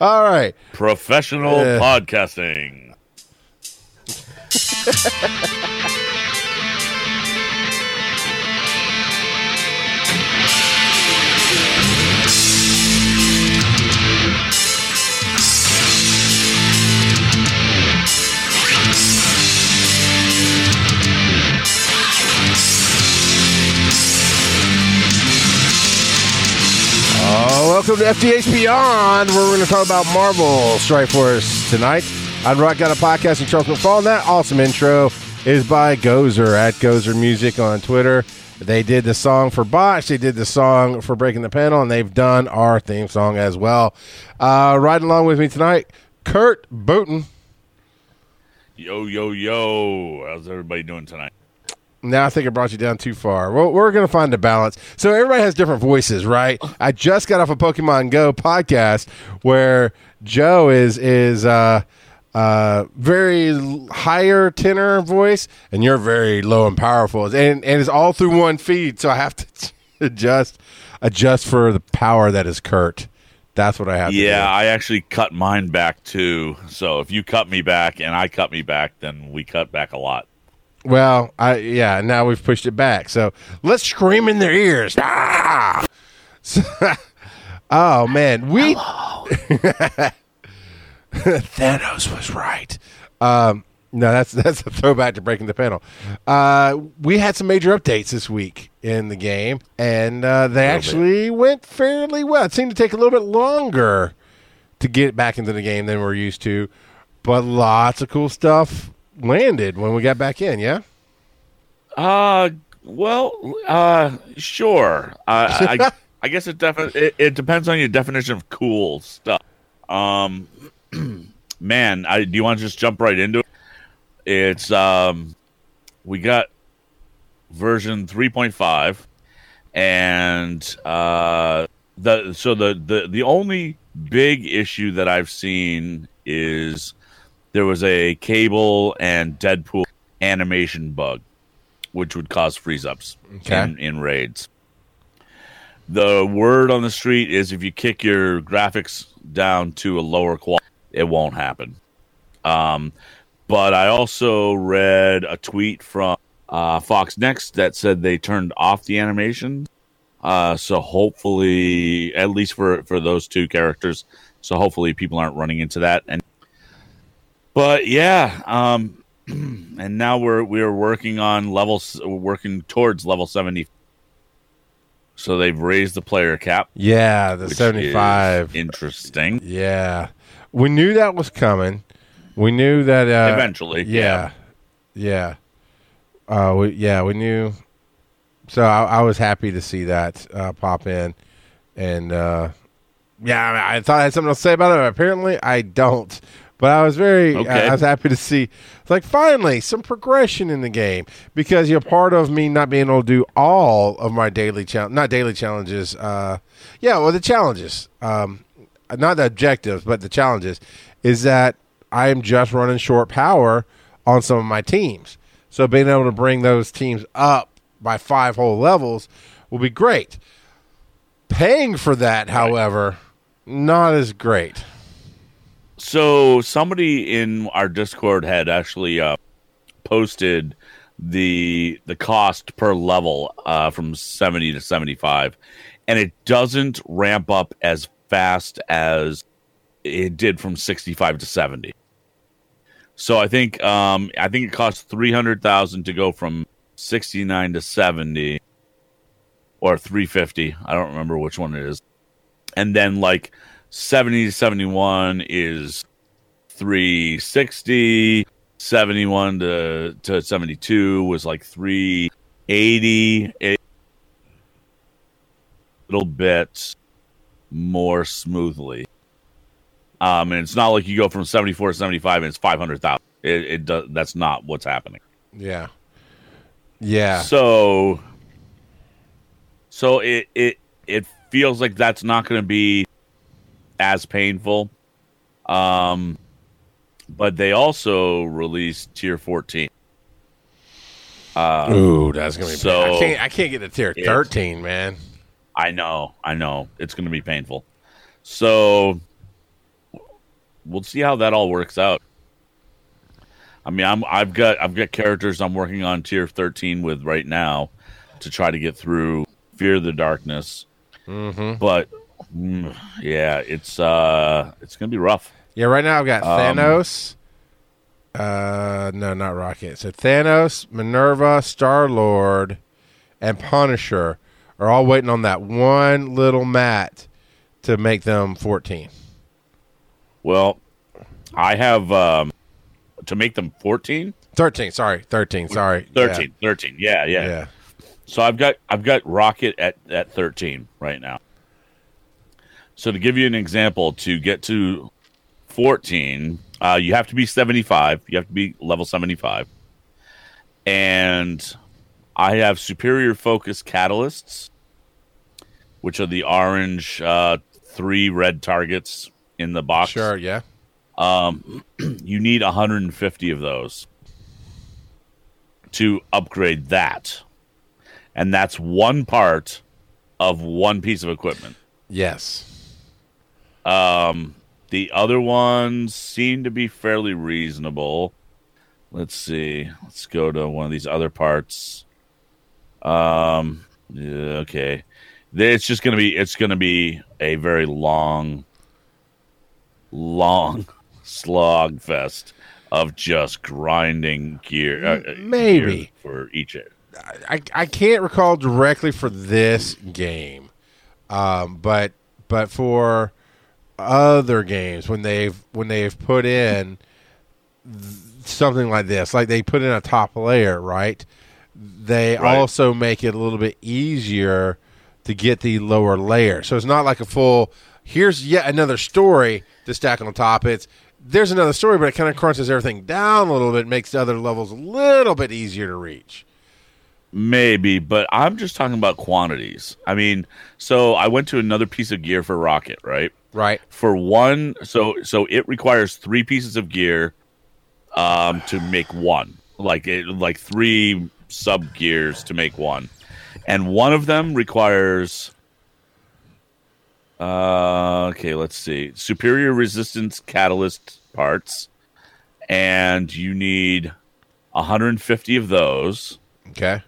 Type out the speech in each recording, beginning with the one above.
All right. Professional Uh. podcasting. welcome to FTH Beyond, where we're going to talk about Marvel Strike Force tonight. I'm Rock Got a Podcast and Charles McFall. That awesome intro is by Gozer at Gozer Music on Twitter. They did the song for Botch, they did the song for Breaking the Panel, and they've done our theme song as well. Uh, riding along with me tonight, Kurt Boutin. Yo, yo, yo. How's everybody doing tonight? Now I think it brought you down too far. Well, we're going to find a balance. So everybody has different voices, right? I just got off a Pokemon Go podcast where Joe is is uh, uh, very higher tenor voice, and you're very low and powerful, and and it's all through one feed. So I have to adjust adjust for the power that is Kurt. That's what I have. Yeah, I actually cut mine back too. So if you cut me back and I cut me back, then we cut back a lot. Well, I yeah. Now we've pushed it back. So let's scream in their ears. Ah! So- oh man, we Thanos was right. Um, no, that's that's a throwback to breaking the panel. Uh, we had some major updates this week in the game, and uh, they actually went fairly well. It seemed to take a little bit longer to get back into the game than we're used to, but lots of cool stuff landed when we got back in. Yeah. Uh, well, uh, sure. Uh, I, I guess it definitely it, it depends on your definition of cool stuff. Um, man, I do you want to just jump right into it? It's um, we got version three point five, and uh, the so the the the only big issue that I've seen is there was a cable and Deadpool animation bug which would cause freeze ups Okay. in, in raids. The word on the street is if you kick your graphics down to a lower quality, it won't happen. Um, but I also read a tweet from uh, FoxNext that said they turned off the animation. Uh, so hopefully, at least for for those two characters, so hopefully people aren't running into that. And but yeah, um, and now we're we're working on levels, working towards level seventy. So they've raised the player cap. Yeah, the seventy-five. interesting. Yeah, we knew that was coming. We knew that uh, Eventually, Yeah, yeah. Uh, we, yeah, we knew. So I, I was happy to see that uh, pop in, and uh, yeah, I, mean, I thought I had something to say about it. Apparently, I don't. But I was very, Okay. I was happy to see, like finally some progression in the game because you're part of me not being able to do all of my daily challenge, not daily challenges. Uh, yeah, well, the challenges, um, not the objectives, but the challenges, is that I am just running short power on some of my teams. So being able to bring those teams up by five whole levels will be great. Paying for that, however, not as great. So somebody in our Discord had actually uh, posted the the cost per level uh, from seventy to seventy five, and it doesn't ramp up as fast as it did from sixty five to seventy. So I think um, I think it costs three hundred thousand to go from sixty nine to seventy, or three fifty. I don't remember which one it is, and then like 70 to 71 is 360 71 to, to 72 was like 380 a little bit more smoothly. Um and it's not like you go from 74 to 75 and it's 500000 it, it does that's not what's happening. Yeah. Yeah. so so it it it feels like that's not going to be as painful. Um but they also released tier 14. Uh Ooh, that's gonna be. So- I can't. I can't get to tier thirteen, man. I know, I know. It's going to be painful. So we'll see how that all works out. I mean, I'm I've got I've got characters I'm working on tier 13 with right now to try to get through Fear the Darkness. Mm-hmm. But mm, yeah, it's uh it's gonna be rough. Yeah, right now I've got Um, Thanos. Uh, no, not Rocket. So Thanos, Minerva, Star Lord, and Punisher are all waiting on that one little mat to make them fourteen. Well, I have um to make them 14, Thirteen. Sorry, thirteen. Sorry, 13, 13. Yeah, Yeah. yeah. yeah. So I've got I've got Rocket at at 13 right now. So to give you an example, to get to 14, uh, you have to be 75. You have to be level 75, and I have superior focus catalysts, which are the orange uh, three red targets in the box. Sure. Yeah. Um, you need 150 of those to upgrade that. And that's one part of one piece of equipment. Yes. Um, the other ones seem to be fairly reasonable. Let's see. Let's go to one of these other parts. Um, yeah, okay. It's just gonna be. It's gonna be a very long, long slog fest of just grinding gear. Uh, uh, Maybe. gear for each. I, I can't recall directly for this game, um, but but for other games when they've when they've put in th- something like this, like they put in a top layer, right? They Right. also make it a little bit easier to get the lower layer. So it's not like a full. Here's yet another story to stack on top. It's there's another story, but it kind of crunches everything down a little bit, makes the other levels a little bit easier to reach. Maybe, but I'm just talking about quantities. I mean, so I went to another piece of gear for Rocket, right? Right. For one, so so it requires three pieces of gear um, to make one, like it, like three sub gears to make one, and one of them requires. Uh, okay, let's see. Superior resistance catalyst parts, and you need 150 of those Okay.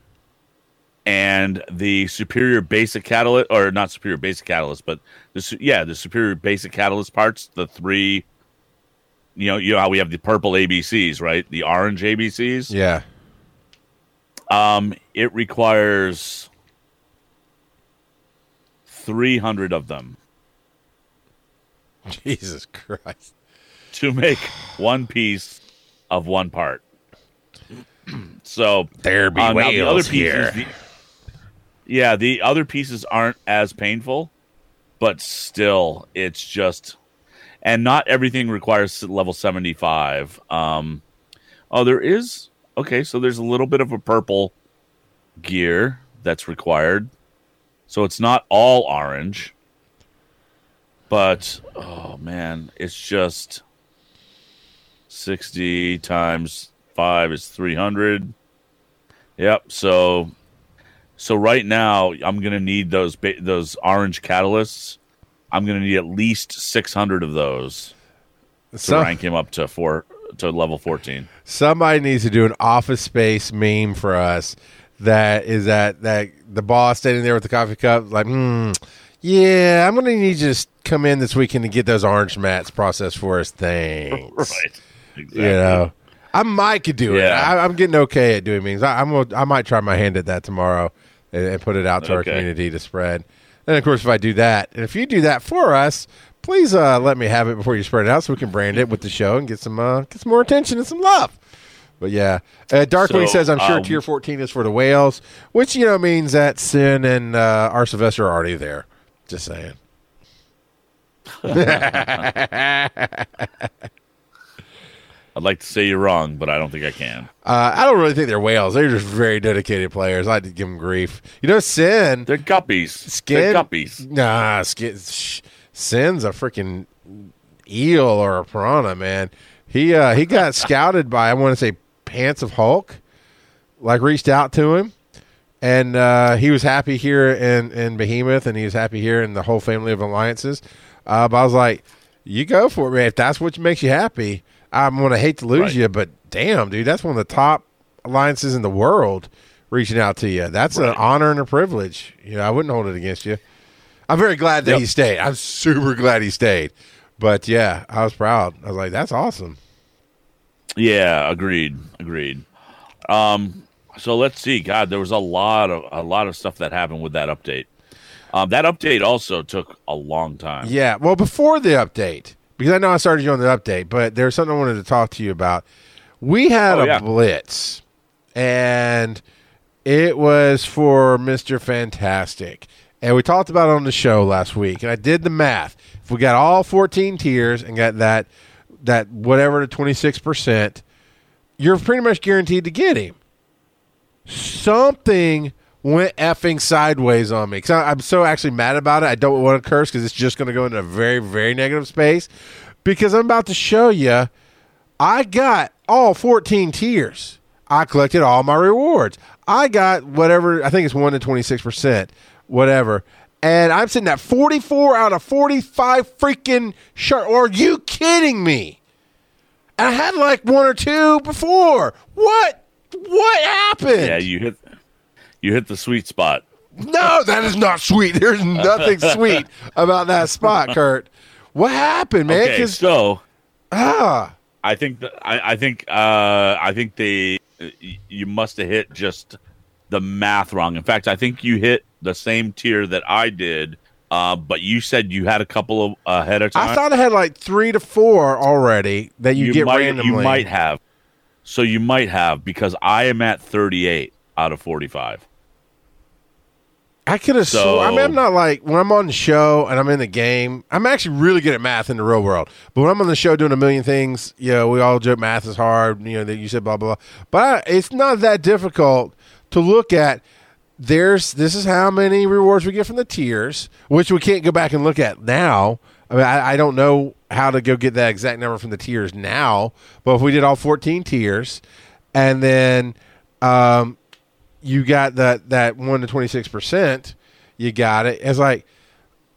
and the superior basic catalyst or not superior basic catalyst but the yeah the superior basic catalyst parts the three you know you know how we have the purple abcs right the orange abcs Yeah. um it requires 300 of them Jesus Christ. to make one piece of one part so There be Uh, now the other pieces, here. the- yeah, the other pieces aren't as painful, but still, it's just, and not everything requires level seventy five. Um, oh, there is okay, so there's a little bit of a purple gear that's required, so it's not all orange, but oh man, it's just sixty times five is three hundred. Yep. So, so right now I'm gonna need those ba- those orange catalysts. I'm gonna need at least 600 of those to Some- rank him up to four to level 14. somebody needs to do an office space meme for us that is that that the boss standing there with the coffee cup like hmm yeah i'm gonna need you to just come in this weekend and get those orange mats processed for us thanks Right. Exactly. you know i might could do it Yeah. I, i'm getting okay at doing memes I, i'm gonna, i might try my hand at that tomorrow and, and put it out to our community to spread and of course if i do that and if you do that for us please uh, let me have it before you spread it out so we can brand it with the show and get some uh, get some more attention and some love but yeah, uh, Darkwing So, says, "I'm sure um, tier 14 is for the whales," which you know means that Sin and uh, our Sylvester are already there. Just saying. I'd like to say you're wrong, but I don't think I can. Uh, I don't really think they're whales. They're just very dedicated players. I like to give them grief. You know, Sin. They're guppies. Skin? They're guppies. Nah, Skin, sh- Sin's a freaking eel or a piranha, man. He uh, he got scouted by I want to say Pants of Hulk, like reached out to him, and uh, he was happy here in in Behemoth, and he was happy here in the whole family of alliances. Uh, but I was like, you go for it, man. If that's what makes you happy, I'm gonna hate to lose Right. you, but damn, dude, that's one of the top alliances in the world reaching out to you. That's an honor and a privilege. You know, I wouldn't hold it against you. I'm very glad that Yep. he stayed. I'm super glad he stayed. But yeah, I was proud. I was like, that's awesome. Yeah, agreed, agreed. Um, so let's see. God, there was a lot of a lot of stuff that happened with that update. Um, that update also took a long time. Yeah. Well, before the update, because I know I started you on the update, but there's something I wanted to talk to you about. We had Oh, a yeah. blitz, and it was for Mister Fantastic, and we talked about it on the show last week. And I did the math. If we got all 14 tiers and got that that whatever to 26 percent, you're pretty much guaranteed to get him. Something went effing sideways on me. Cause I, I'm so actually mad about it. I don't want to curse because it's just going to go into a very, very negative space. Because I'm about to show you, I got all 14 tiers. I collected all my rewards. I got whatever, I think it's 1 to 26%, whatever. And I'm sitting at 44 out of 45 freaking shark. Are you kidding me? I had like one or two before. What? What happened? Yeah, you hit you hit the sweet spot. No, that is not sweet. There's nothing sweet about that spot, Kurt. What happened, man? Okay, so ah, I think that I, I think uh, I think they you must have hit just the math wrong. In fact, I think you hit the same tier that I did, uh, but you said you had a couple of ahead of time. I thought I had like three to four already that you, get might, randomly. You might have. So you might have because I am at 38 out of 45. I could have. So- I mean, I'm not like when I'm on the show and I'm in the game. I'm actually really good at math in the real world. But when I'm on the show doing a million things, you know, we all joke math is hard. You know, that you said blah blah. blah. But I, it's not that difficult to look at. There's this is how many rewards we get from the tiers, which we can't go back and look at now. I mean, I, I don't know how to go get that exact number from the tiers now. But if we did all 14 tiers, and then um, you got that that one to twenty six percent. You got it. It's like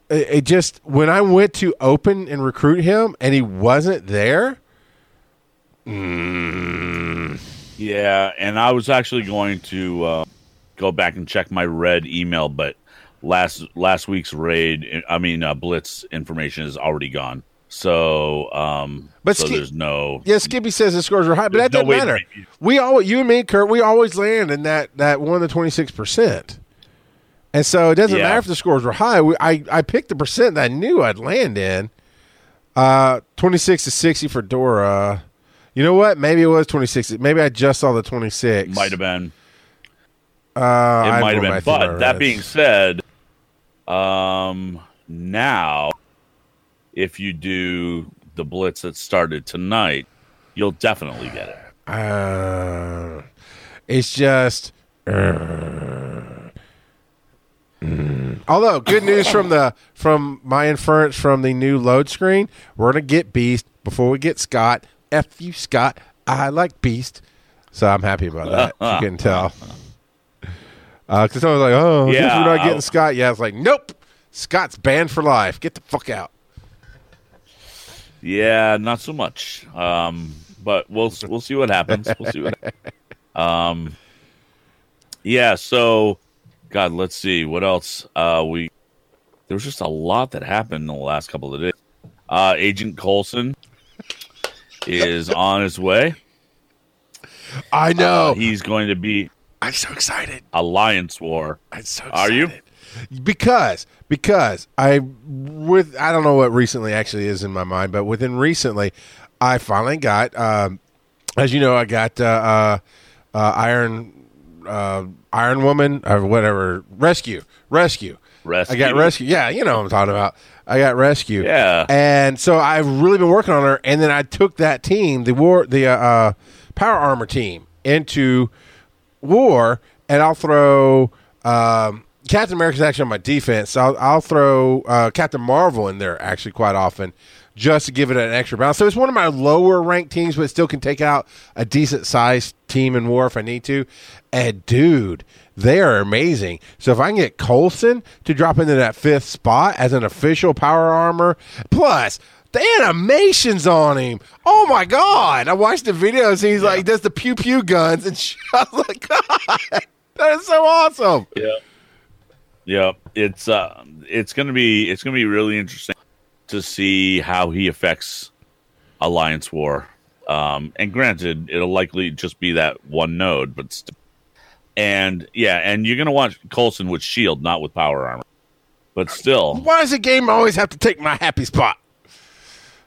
it, just when I went to open and recruit him and he wasn't there. Yeah, and I was actually going to uh, go back and check my red email, but last last week's raid, I mean uh, blitz information is already gone. So, um, But so Ski- there's no Yeah, Skippy says the scores are high, but that doesn't to matter. We all you and me, Kurt, we always land in that that one to twenty six percent. And so it doesn't Yeah. matter if the scores were high. We, I I picked the percent that I knew I'd land in. Uh, twenty six to sixty for Dora. You know what? Maybe it was twenty six. Maybe I just saw the twenty six. might have been. Uh, It I might have been. back through my But that being said, um, now if you do the blitz that started tonight, you'll definitely get it. Uh, it's just. uh, mm. Although good news from the from my inference from the new load screen, we're gonna get Beast before we get Scott. F you, Scott. I like Beast, so I'm happy about that. you can tell. Because I was like, "Oh, Yeah, we're not getting I- Scott." Yeah, it's like, nope. Scott's banned for life. Get the fuck out. Yeah, not so much. Um, but we'll we'll see what happens. We'll see what. Um, yeah. So, God, let's see what else. Uh, we there was just a lot that happened in the last couple of days. Uh, Agent Coulson is on his way. I know. Uh, he's going to be I'm so excited. Alliance War. I'm so excited. Are you? Because because I with I don't know what recently actually is in my mind, but within recently, I finally got um, as you know I got uh, uh, uh, Iron uh, Iron Woman or whatever rescue rescue. Rescue. I got rescue. Yeah, you know what I'm talking about. I got rescue. Yeah. And so I've really been working on her, and then I took that team, the war, the uh, uh, power armor team, into war, and I'll throw um, Captain America's actually on my defense. So I'll, I'll throw uh, Captain Marvel in there actually quite often, just to give it an extra balance. So it's one of my lower ranked teams, but still can take out a decent sized team in war if I need to. And dude, they are amazing. So if I can get Coulson to drop into that fifth spot as an official power armor, plus the animations on him. Oh my god! I watched the videos and he's like, he does the pew pew guns, and I was like, God, that is so awesome. Yeah. Yeah, it's uh it's going to be it's to be really interesting to see how he affects Alliance War. Um and granted, it'll likely just be that one node, but st- and yeah, and you're going to watch Coulson with shield, not with power armor. But still, Why does the game always have to take my happy spot?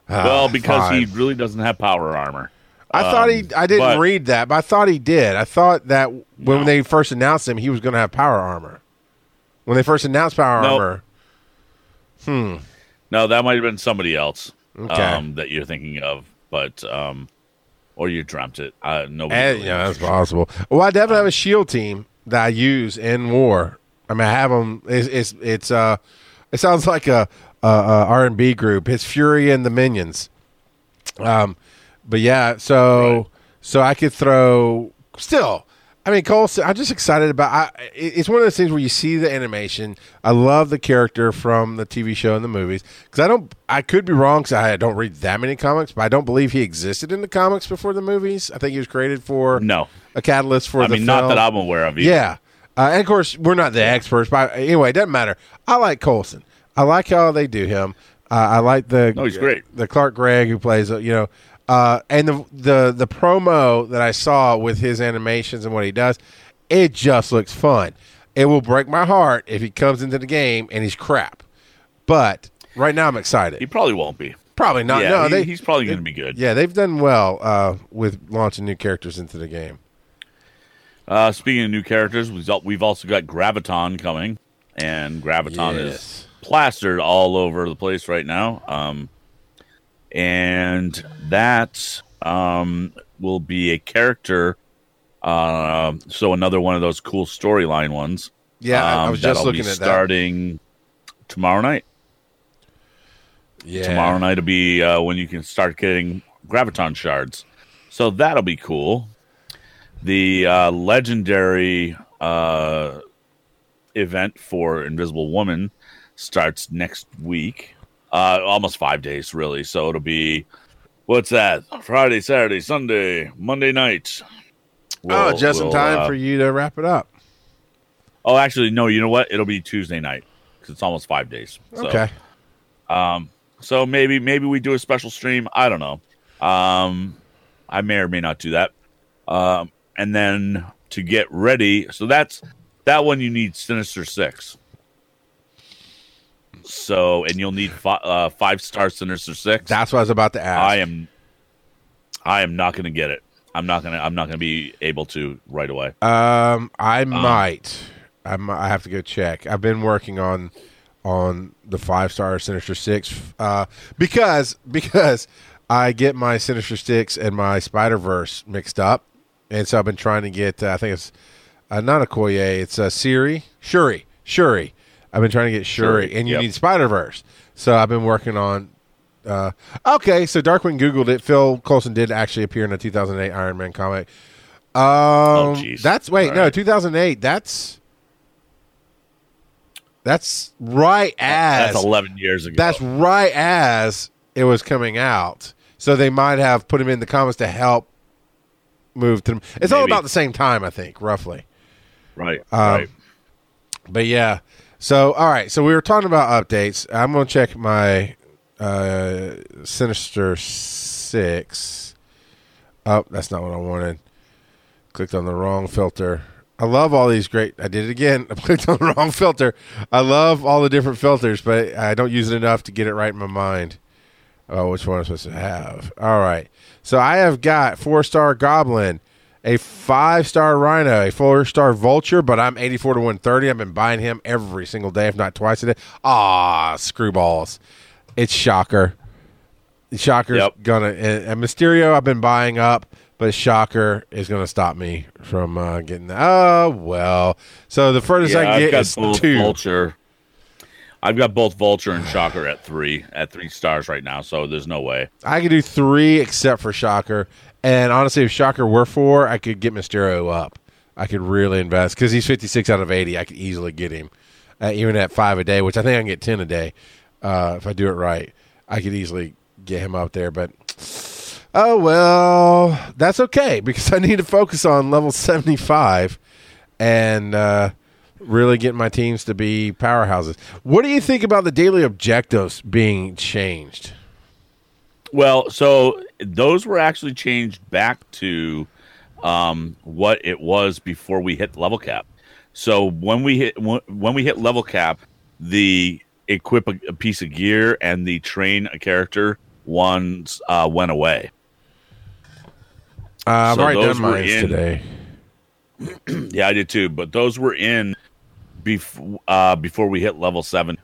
Ah, well, because fine. he really doesn't have power armor. I thought he. Um, I didn't but- read that, but I thought he did. I thought that when No. they first announced him, he was going to have power armor. When they first announced power Nope. armor, Hmm. No, that might have been somebody else Okay. um, that you're thinking of, but um, or you dreamt it. Uh, nobody. and, really yeah, that's sure. possible. Well, I definitely have a shield team that I use in war. I mean, I have them. It's it's, it's uh, it sounds like a R and B group. It's Fury and the Minions. Um, but yeah, so Right. so I could throw still. I mean, Coulson. I'm just excited about. I, it's one of those things where you see the animation. I love the character from the TV show and the movies because I don't. I could be wrong because I don't read that many comics, but I don't believe he existed in the comics before the movies. I think he was created for No, a catalyst for the I the mean not that I'm aware of. Either. Yeah. Uh, and of course, we're not the experts, but anyway, it doesn't matter. I like Coulson. I like how they do him. Uh, I like the No, he's great. the Clark Gregg who plays, uh, you know, uh, and the the the promo that I saw with his animations and what he does, it just looks fun. It will break my heart if he comes into the game and he's crap, but right now I'm excited. he probably won't be. probably not. yeah, no, he- they, he's probably going to be good. yeah, they've done well uh, with launching new characters into the game. Uh, speaking of new characters, we've also got Graviton coming, and Graviton Yes. is plastered all over the place right now. Um, and that um, will be a character. Uh, so another one of those cool storyline ones. Yeah, I- I um, was just looking be at that. starting tomorrow night. Yeah, Tomorrow night will be uh, when you can start getting graviton shards. So that'll be cool. The uh, legendary uh, event for Invisible Woman starts next week. Uh, almost five days, really. So it'll be what's that? Friday, Saturday, Sunday, Monday night. oh, We'll- just in we'll, time uh, for you to wrap it up. Oh, actually, no. You know what? It'll be Tuesday night because it's almost five days. So. Okay. So maybe maybe we do a special stream. I don't know. Um, I may or may not do that. Um, and then to get ready, so that's that one. You need Sinister Six. So and you'll need fi- uh, five star Sinister Six. That's what I was about to ask. I am. I am not going to get it. I'm not gonna. I'm not gonna be able to right away. Um, I might. I mi- I have to go check. I've been working on on the five star Sinister Six uh, because because I get my Sinister Six and my Spider Verse mixed up, and so I've been trying to get. Uh, I think it's uh, not Okoye. It's a Siri Shuri Shuri. I've been trying to get Shuri, Shuri, and you yep. need Spider Verse. So I've been working on. Uh, okay, so Darkwing googled it. Phil Coulson did actually appear in a 2008 Iron Man comic. Um, Oh, jeez. that's wait, All no, right. 2008. That's that's right as That's 11 years ago. that's right as it was coming out. So they might have put him in the comics to help move to. them. It's all about the same time, I think, roughly. right. Um, right. But yeah. So all right. So we were talking about updates. I'm gonna check my uh, Sinister Six. Oh, that's not what I wanted. Clicked on the wrong filter. I love all these great. I did it again. I clicked on the wrong filter. I love all the different filters, but I don't use it enough to get it right in my mind. Oh, which one I'm supposed to have? All right. So I have got four star Goblin, a five star Rhino, a four star Vulture, but I'm 84 to 130. I've been buying him every single day, if not twice a day. Ah, screwballs. It's Shocker. Shocker's Yep. gonna and, Mysterio. I've been buying up, but Shocker is gonna stop me from uh, getting. that. Oh well. So the furthest I Yeah, I've get is two. Vulture. I've got both Vulture and Shocker at three at three stars right now, so there's no way. I can do three except for Shocker. And honestly, if Shocker were four, I could get Mysterio up. I could really invest because he's 56 out of 80. I could easily get him, uh, even at five a day, which I think I can get 10 a day uh, if I do it right. I could easily get him up there, but oh well, that's okay because I need to focus on level seventy five and uh, really get my teams to be powerhouses. What do you think about the daily objectives being changed? Well, so those were actually changed back to um, what it was before we hit level cap. So when we hit when we hit level cap, the equip a, a piece of gear and the train a character ones uh, went away. Uh, I'm So writing those were in- today. Yeah, I did too. But those were in before uh, before we hit level seven.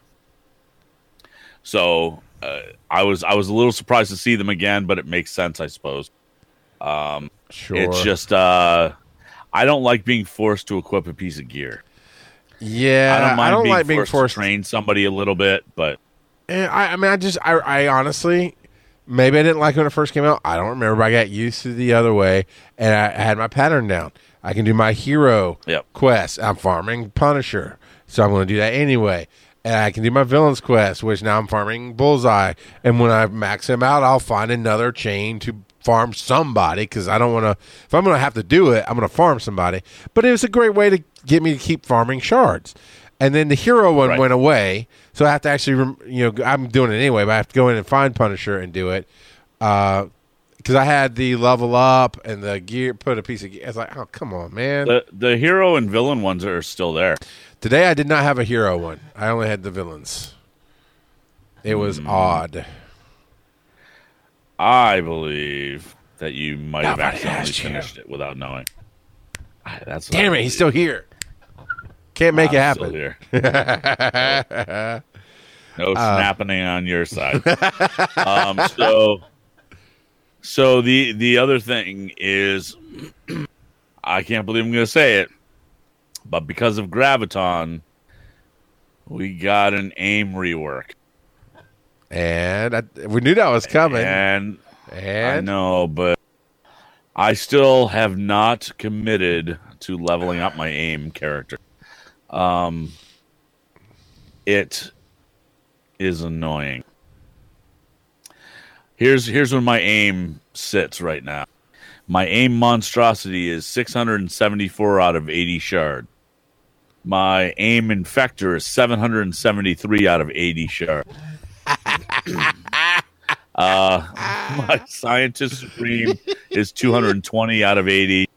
So uh, I was I was a little surprised to see them again, but it makes sense, I suppose. Sure, It's just uh, I don't like being forced to equip a piece of gear. yeah. I don't mind being, like being forced, forced to train somebody a little bit, but Eh, I, I mean, I just, I, I honestly, maybe I didn't like it when it first came out. I don't remember. But I got used to the other way, and I, I had my pattern down. I can do my hero Yep. quest. I'm farming Punisher, so I'm going to do that anyway. And I can do my villains quest, which now I'm farming Bullseye. And when I max him out, I'll find another chain to farm somebody because I don't want to. If I'm going to have to do it, I'm going to farm somebody. But it was a great way to get me to keep farming shards. And then the hero one Right. went away, so I have to actually, you know, I'm doing it anyway, but I have to go in and find Punisher and do it. Uh, Because I had the level up and the gear, put a piece of gear. It's like, oh, come on, man. the the hero and villain ones are still there. Today I did not have a hero one. I only had the villains. It was Hmm. odd. I believe that you might have Nobody accidentally asked you. finished it without knowing. That's Damn it, he's still here. Can't make it happen. Here. no Uh, snapping on your side. um, so, so the the other thing is, I can't believe I'm going to say it, but because of Graviton, we got an aim rework, And I, we knew that was coming. and I know, but I still have not committed to leveling up my aim character. Um, it is annoying. Here's here's where my aim sits right now. My aim monstrosity is 674 out of 80 shard. My aim infector is 773 out of 80 shard. Uh, my scientist supreme is 220 out of 80.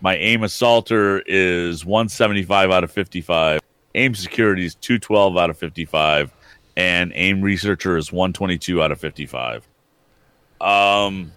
My aim assaulter is 175 out of 55. Aim security is 212 out of 55, and aim researcher is 122 out of 55. Um,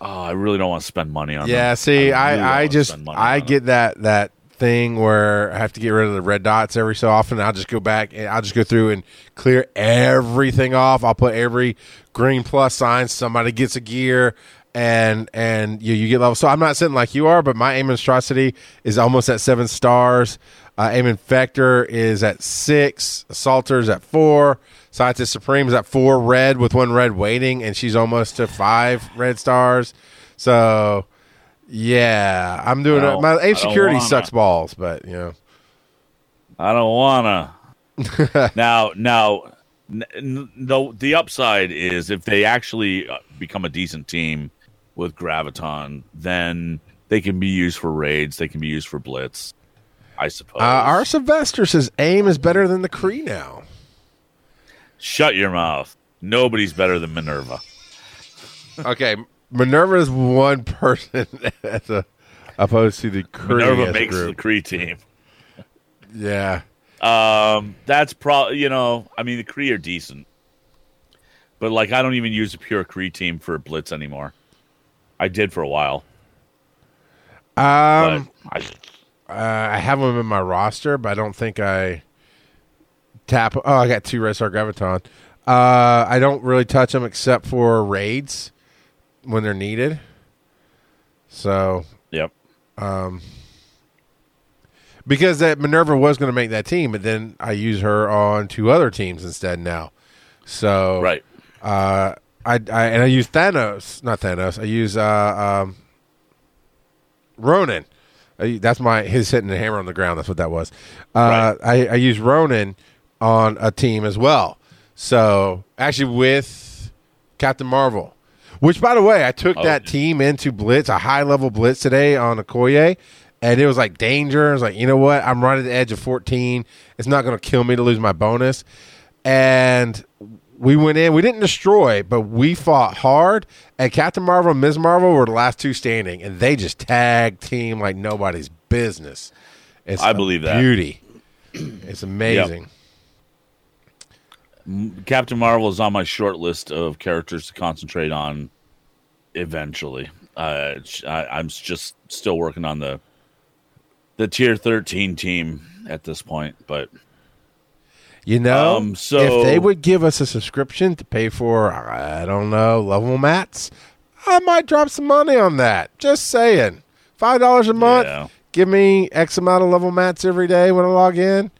oh, I really don't want to spend money on. yeah, them. see, really I, I just, I on them. get that that thing where I have to get rid of the red dots every so often. I'll just go back and I'll just go through and clear everything off. I'll put every green plus sign. Somebody gets a gear. And and you, you get level. So I'm not sitting like you are, but my aim monstrosity is almost at seven stars. Uh, aim infector is at six. Assaulter is at four. Scientist supreme is at four red with one red waiting, and she's almost to five red stars. So yeah, I'm doing it. My aim security wanna. sucks balls, but you know. I don't wanna. now, now, n- n- the the upside is if they actually uh, become a decent team with Graviton, then they can be used for raids. They can be used for blitz. I suppose. Uh, our Sylvester says aim is better than the Kree now. Shut your mouth. Nobody's better than Minerva. Okay, Minerva is one person as a opposed to the Kree Minerva makes the group. Kree team. Yeah, Um, that's probably you know. I mean, the Kree are decent, but like I don't even use a pure Kree team for blitz anymore. I did for a while, um, I, uh, I have them in my roster, but I don't think I tap. Oh, I got two Red Star Graviton. Uh, I don't really touch them except for raids when they're needed. So yep. Um. Because that Minerva was going to make that team, but then I use her on two other teams instead now. So Right. uh, I, I and I use Thanos, not Thanos. I use uh, um, Ronan. I, that's my his hitting the hammer on the ground. That's what that was. Uh, I, I use Ronan on a team as well. So actually, with Captain Marvel. Which, by the way, I took Oh, that yeah. team into blitz, a high level blitz today on Okoye, and it was like danger. I was like, you know what? I'm right at the edge of 14. It's not going to kill me to lose my bonus. And we went in. We didn't destroy, but we fought hard. And Captain Marvel and Ms. Marvel were the last two standing, and they just tag team like nobody's business. It's I believe that. beauty. It's amazing. Captain Marvel is on my short list of characters to concentrate on eventually. Uh, I, I'm just still working on the the tier 13 team at this point, but You know, Um, so- if they would give us a subscription to pay for, I don't know, level mats, I might drop some money on that. Just saying, five dollars a month, Yeah. give me X amount of level mats every day when I log in.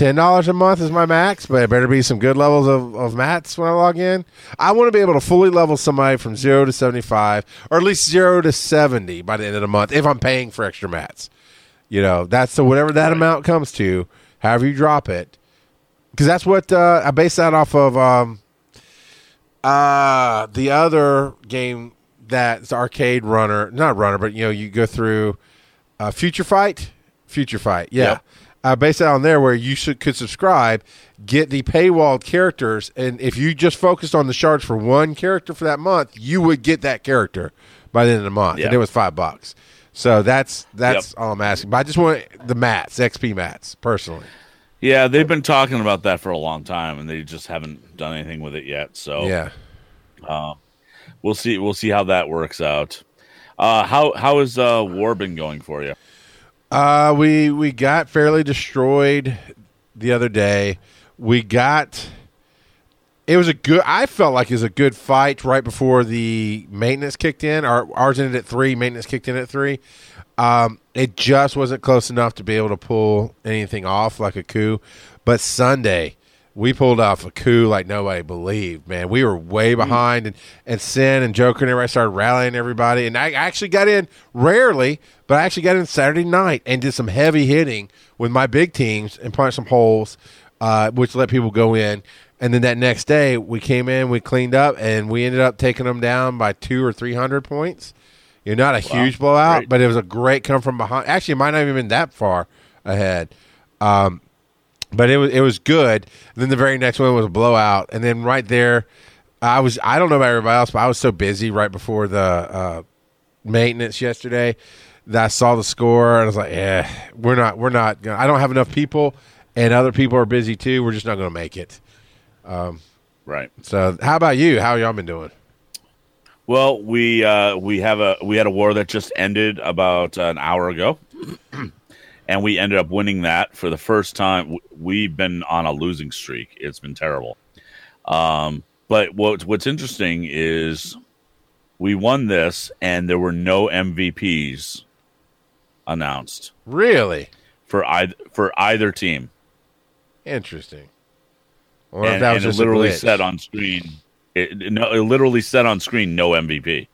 Ten dollars a month is my max, but it better be some good levels of, of mats when I log in. I want to be able to fully level somebody from zero to seventy five, or at least zero to seventy by the end of the month if I'm paying for extra mats. You know, that's so whatever that amount comes to, however you drop it, because that's what uh, I base that off of. Um, uh, the other game that's arcade runner, not runner, but you know, you go through uh, Future Fight, Future Fight, yeah. Yep. I base that on there where you should could subscribe, get the paywalled characters, and if you just focused on the shards for one character for that month, you would get that character by the end of the month, and it was five bucks. So that's that's all I'm asking. But I just want the mats, XP mats, personally. yeah, they've been talking about that for a long time, and they just haven't done anything with it yet. So Yeah. we'll see. We'll see how that works out. Uh, how how has uh, war been going for you? Uh, we we got fairly destroyed the other day. We got. It was a good. I felt like it was a good fight right before the maintenance kicked in. Our ours ended at three. Maintenance kicked in at three. Um, it just wasn't close enough to be able to pull anything off like a coup. But Sunday, we pulled off a coup like nobody believed. Man, we were way behind, and and Sin and Joker and everybody started rallying everybody. And I actually got in rarely, but I actually got in Saturday night and did some heavy hitting with my big teams and punched some holes, uh, which let people go in. And then that next day, we came in, we cleaned up, and we ended up taking them down by two or three hundred points. You're not a huge blowout, Great. but it was a great come from behind. Actually, it might not have even been that far ahead. Um, but it was it was good. then the very next one was a blowout, and then right there, I was I don't know about everybody else, but I was so busy right before the uh, maintenance yesterday that I saw the score and I was like, yeah, we're not we're not gonna. I don't have enough people, and other people are busy too. We're just not going to make it. Right. So, how about you? How y'all been doing? Well, we uh, we have a we had a war that just ended about an hour ago, and we ended up winning that for the first time. We've been on a losing streak; it's been terrible. Um, but what what's interesting is we won this, and there were no MVPs announced Really for either for either team, interesting. If and, that was and literally said on screen. It, it, no, it literally said on screen no MVP.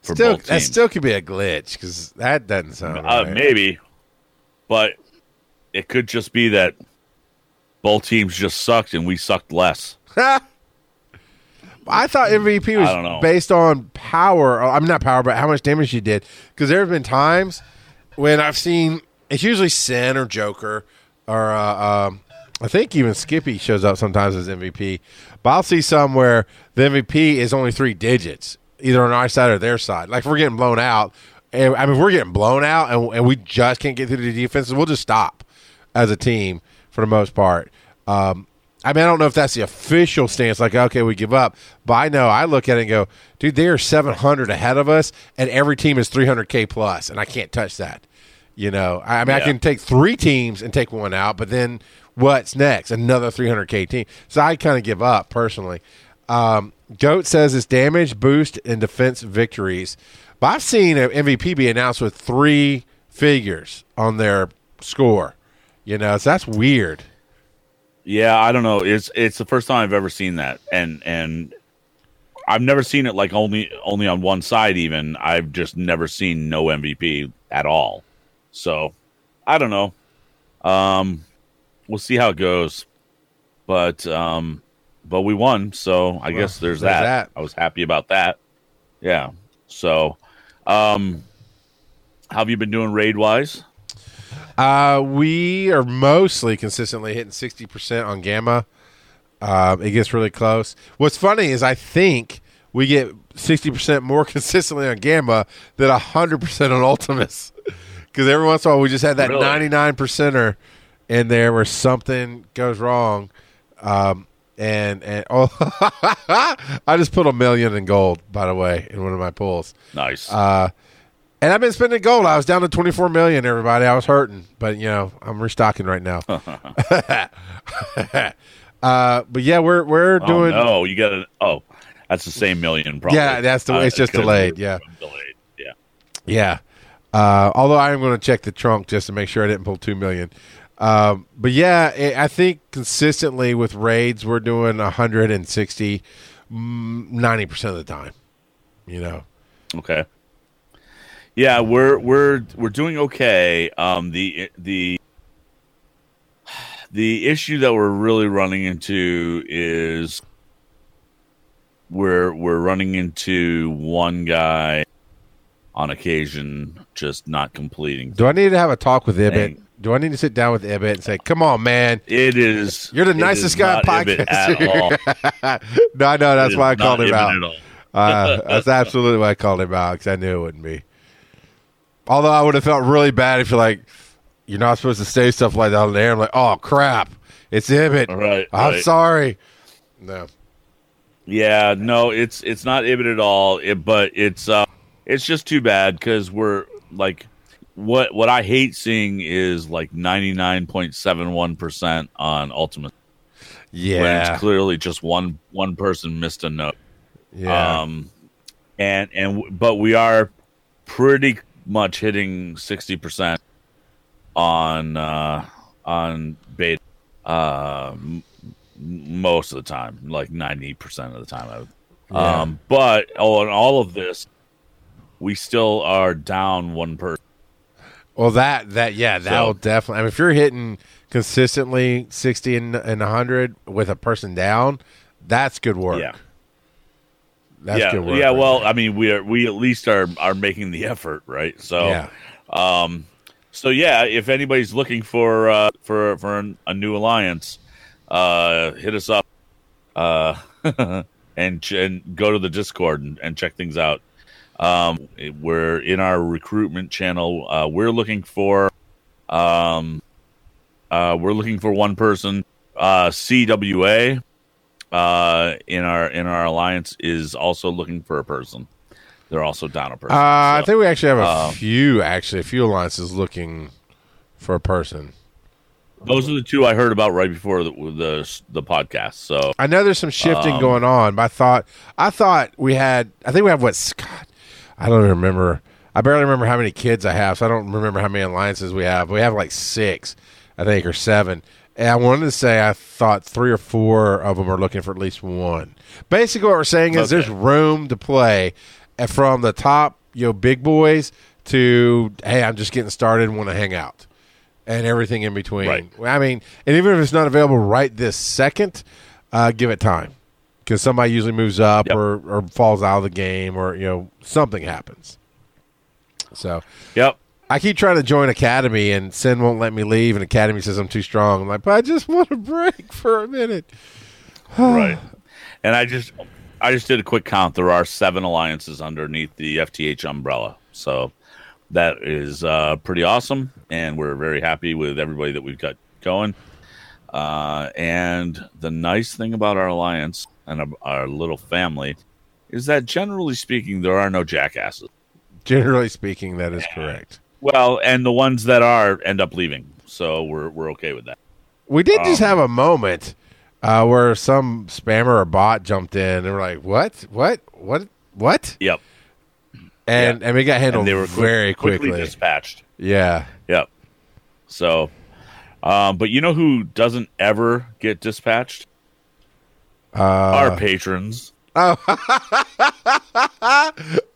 Still, that still could be a glitch because that doesn't sound Uh, right. maybe, but it could just be that both teams just sucked and we sucked less. I thought MVP was I don't know. based on power. oh, I'm not power, but how much damage you did. Because there have been times when I've seen it's usually Sin or Joker or uh, um, I think even Skippy shows up sometimes as MVP. But I'll see some where the MVP is only three digits, either on our side or their side. Like if we're getting blown out. And- I mean, if we're getting blown out and, and we just can't get through the defenses. We'll just stop as a team for the most part. Um, I mean, I don't know if that's the official stance, like, okay, we give up. But I know I look at it and go, dude, they are 700 ahead of us, and every team is 300K plus, and I can't touch that. You know, I, I mean, I can take three teams and take one out, but then what's next? Another 300K team. So I kind of give up personally. Um, Goat says it's damage, boost, and defense victories. But I've seen an MVP be announced with three figures on their score. You know, so that's weird. Yeah, I don't know. It's it's the first time I've ever seen that, and and I've never seen it like only only on one side. Even I've just never seen no MVP at all. So I don't know. Um, we'll see how it goes. But um, but we won, so I guess there's, there's that. that. I was happy about that. Yeah. So, um, how have you been doing raid wise? Uh, we are mostly consistently hitting sixty percent on Gamma. Um, it gets really close. What's funny is I think we get sixty percent more consistently on Gamma than hundred percent on Ultimus. Because every once in a while we just had that Really? ninety nine percenter in there where something goes wrong. Um, and and oh, I just put a million in gold by the way in one of my pulls. Nice. Uh, and I've been spending gold. I was down to 24 million, everybody. I was hurting, but you know, I'm restocking right now. uh, but yeah, we're we're oh doing no, you got to. Oh, that's the same million. Probably. Yeah, that's the- it's just delayed, yeah. delayed. Yeah. yeah. Uh, although I am going to check the trunk just to make sure I didn't pull 2 million. Um, but yeah, i I think consistently with raids we're doing 160 mm, 90% of the time. You know. Okay. Yeah, we're we're we're doing okay. Um, the the the issue that we're really running into is we're we're running into one guy on occasion just not completing. Do I need to have a talk with Ibit? Do I need to sit down with Ibit and say, "Come on, man, It is You're the nicest guy on not Ibit podcast. at all. no, I know that's why I called him out. Uh, that's absolutely why I called him out because I knew it wouldn't be. Although I would have felt really bad if you're like, you're not supposed to say stuff like that on the air. I'm like, oh crap, it's Ibit. Right, I'm right. sorry. No. Yeah, no, it's it's not Ibit at all. It, but it's uh, it's just too bad because we're like, what what I hate seeing is like ninety nine point seven one percent on Ultimate when Yeah. it's clearly just one one person missed a note. yeah. Um, and and but we are pretty much hitting sixty percent on uh on beta. Uh, most of the time, like ninety percent of the time. I would. Yeah. Um, but on all of this, we still are down one person. Well, that that yeah, that So- definitely. I mean, if you're hitting consistently sixty and and hundred with a person down, that's good work. Yeah. That's yeah, good work. yeah. right Well, there. I mean, we are we at least are are making the effort, right? So, yeah. Um, so yeah, if anybody's looking for uh, for for an, a new alliance, uh, hit us up, uh, and and go to the Discord and, and check things out. Um, we're in our recruitment channel. Uh, we're looking for, um, uh, we're looking for one person. Uh, CWA, uh, in our in our alliance is also looking for a person. They're also down a person. Uh, I think we actually have a um, few, actually, a few alliances looking for a person. Those are the two I heard about right before the the, the podcast. So I know there's some shifting Um, going on, but I thought, I thought we had, I think we have what, Scott? I don't even remember. I barely remember how many kids I have, so I don't remember how many alliances we have. We have like six, I think, or seven. And I wanted to say I thought three or four of them are looking for at least one. Basically, what we're saying is Okay. there's room to play uh, from the top, you know, big boys to hey, I'm just getting started and want to hang out, and everything in between. Right. I mean, and even if it's not available right this second, uh, give it time because somebody usually moves up Yep. or, or falls out of the game or you know something happens. So yep. I keep trying to join Academy and Sin won't let me leave, and Academy says I'm too strong. I'm like, but I just want a break for a minute. right. And I just I just did a quick count. There are seven alliances underneath the FTH umbrella. So that is uh, pretty awesome, and we're very happy with everybody that we've got going. Uh, and the nice thing about our alliance and our, our little family is that generally speaking, there are no jackasses. Generally speaking, that is correct. Well, and the ones that are end up leaving, so we're we're okay with that. We did just Um, have a moment uh, where some spammer or bot jumped in and we're like, "What? What? What? What?" Yep, And and we got handled and they were quick- very quickly. quickly dispatched. yeah. Yep. So, um, but you know who doesn't ever get dispatched? Uh, Our patrons. I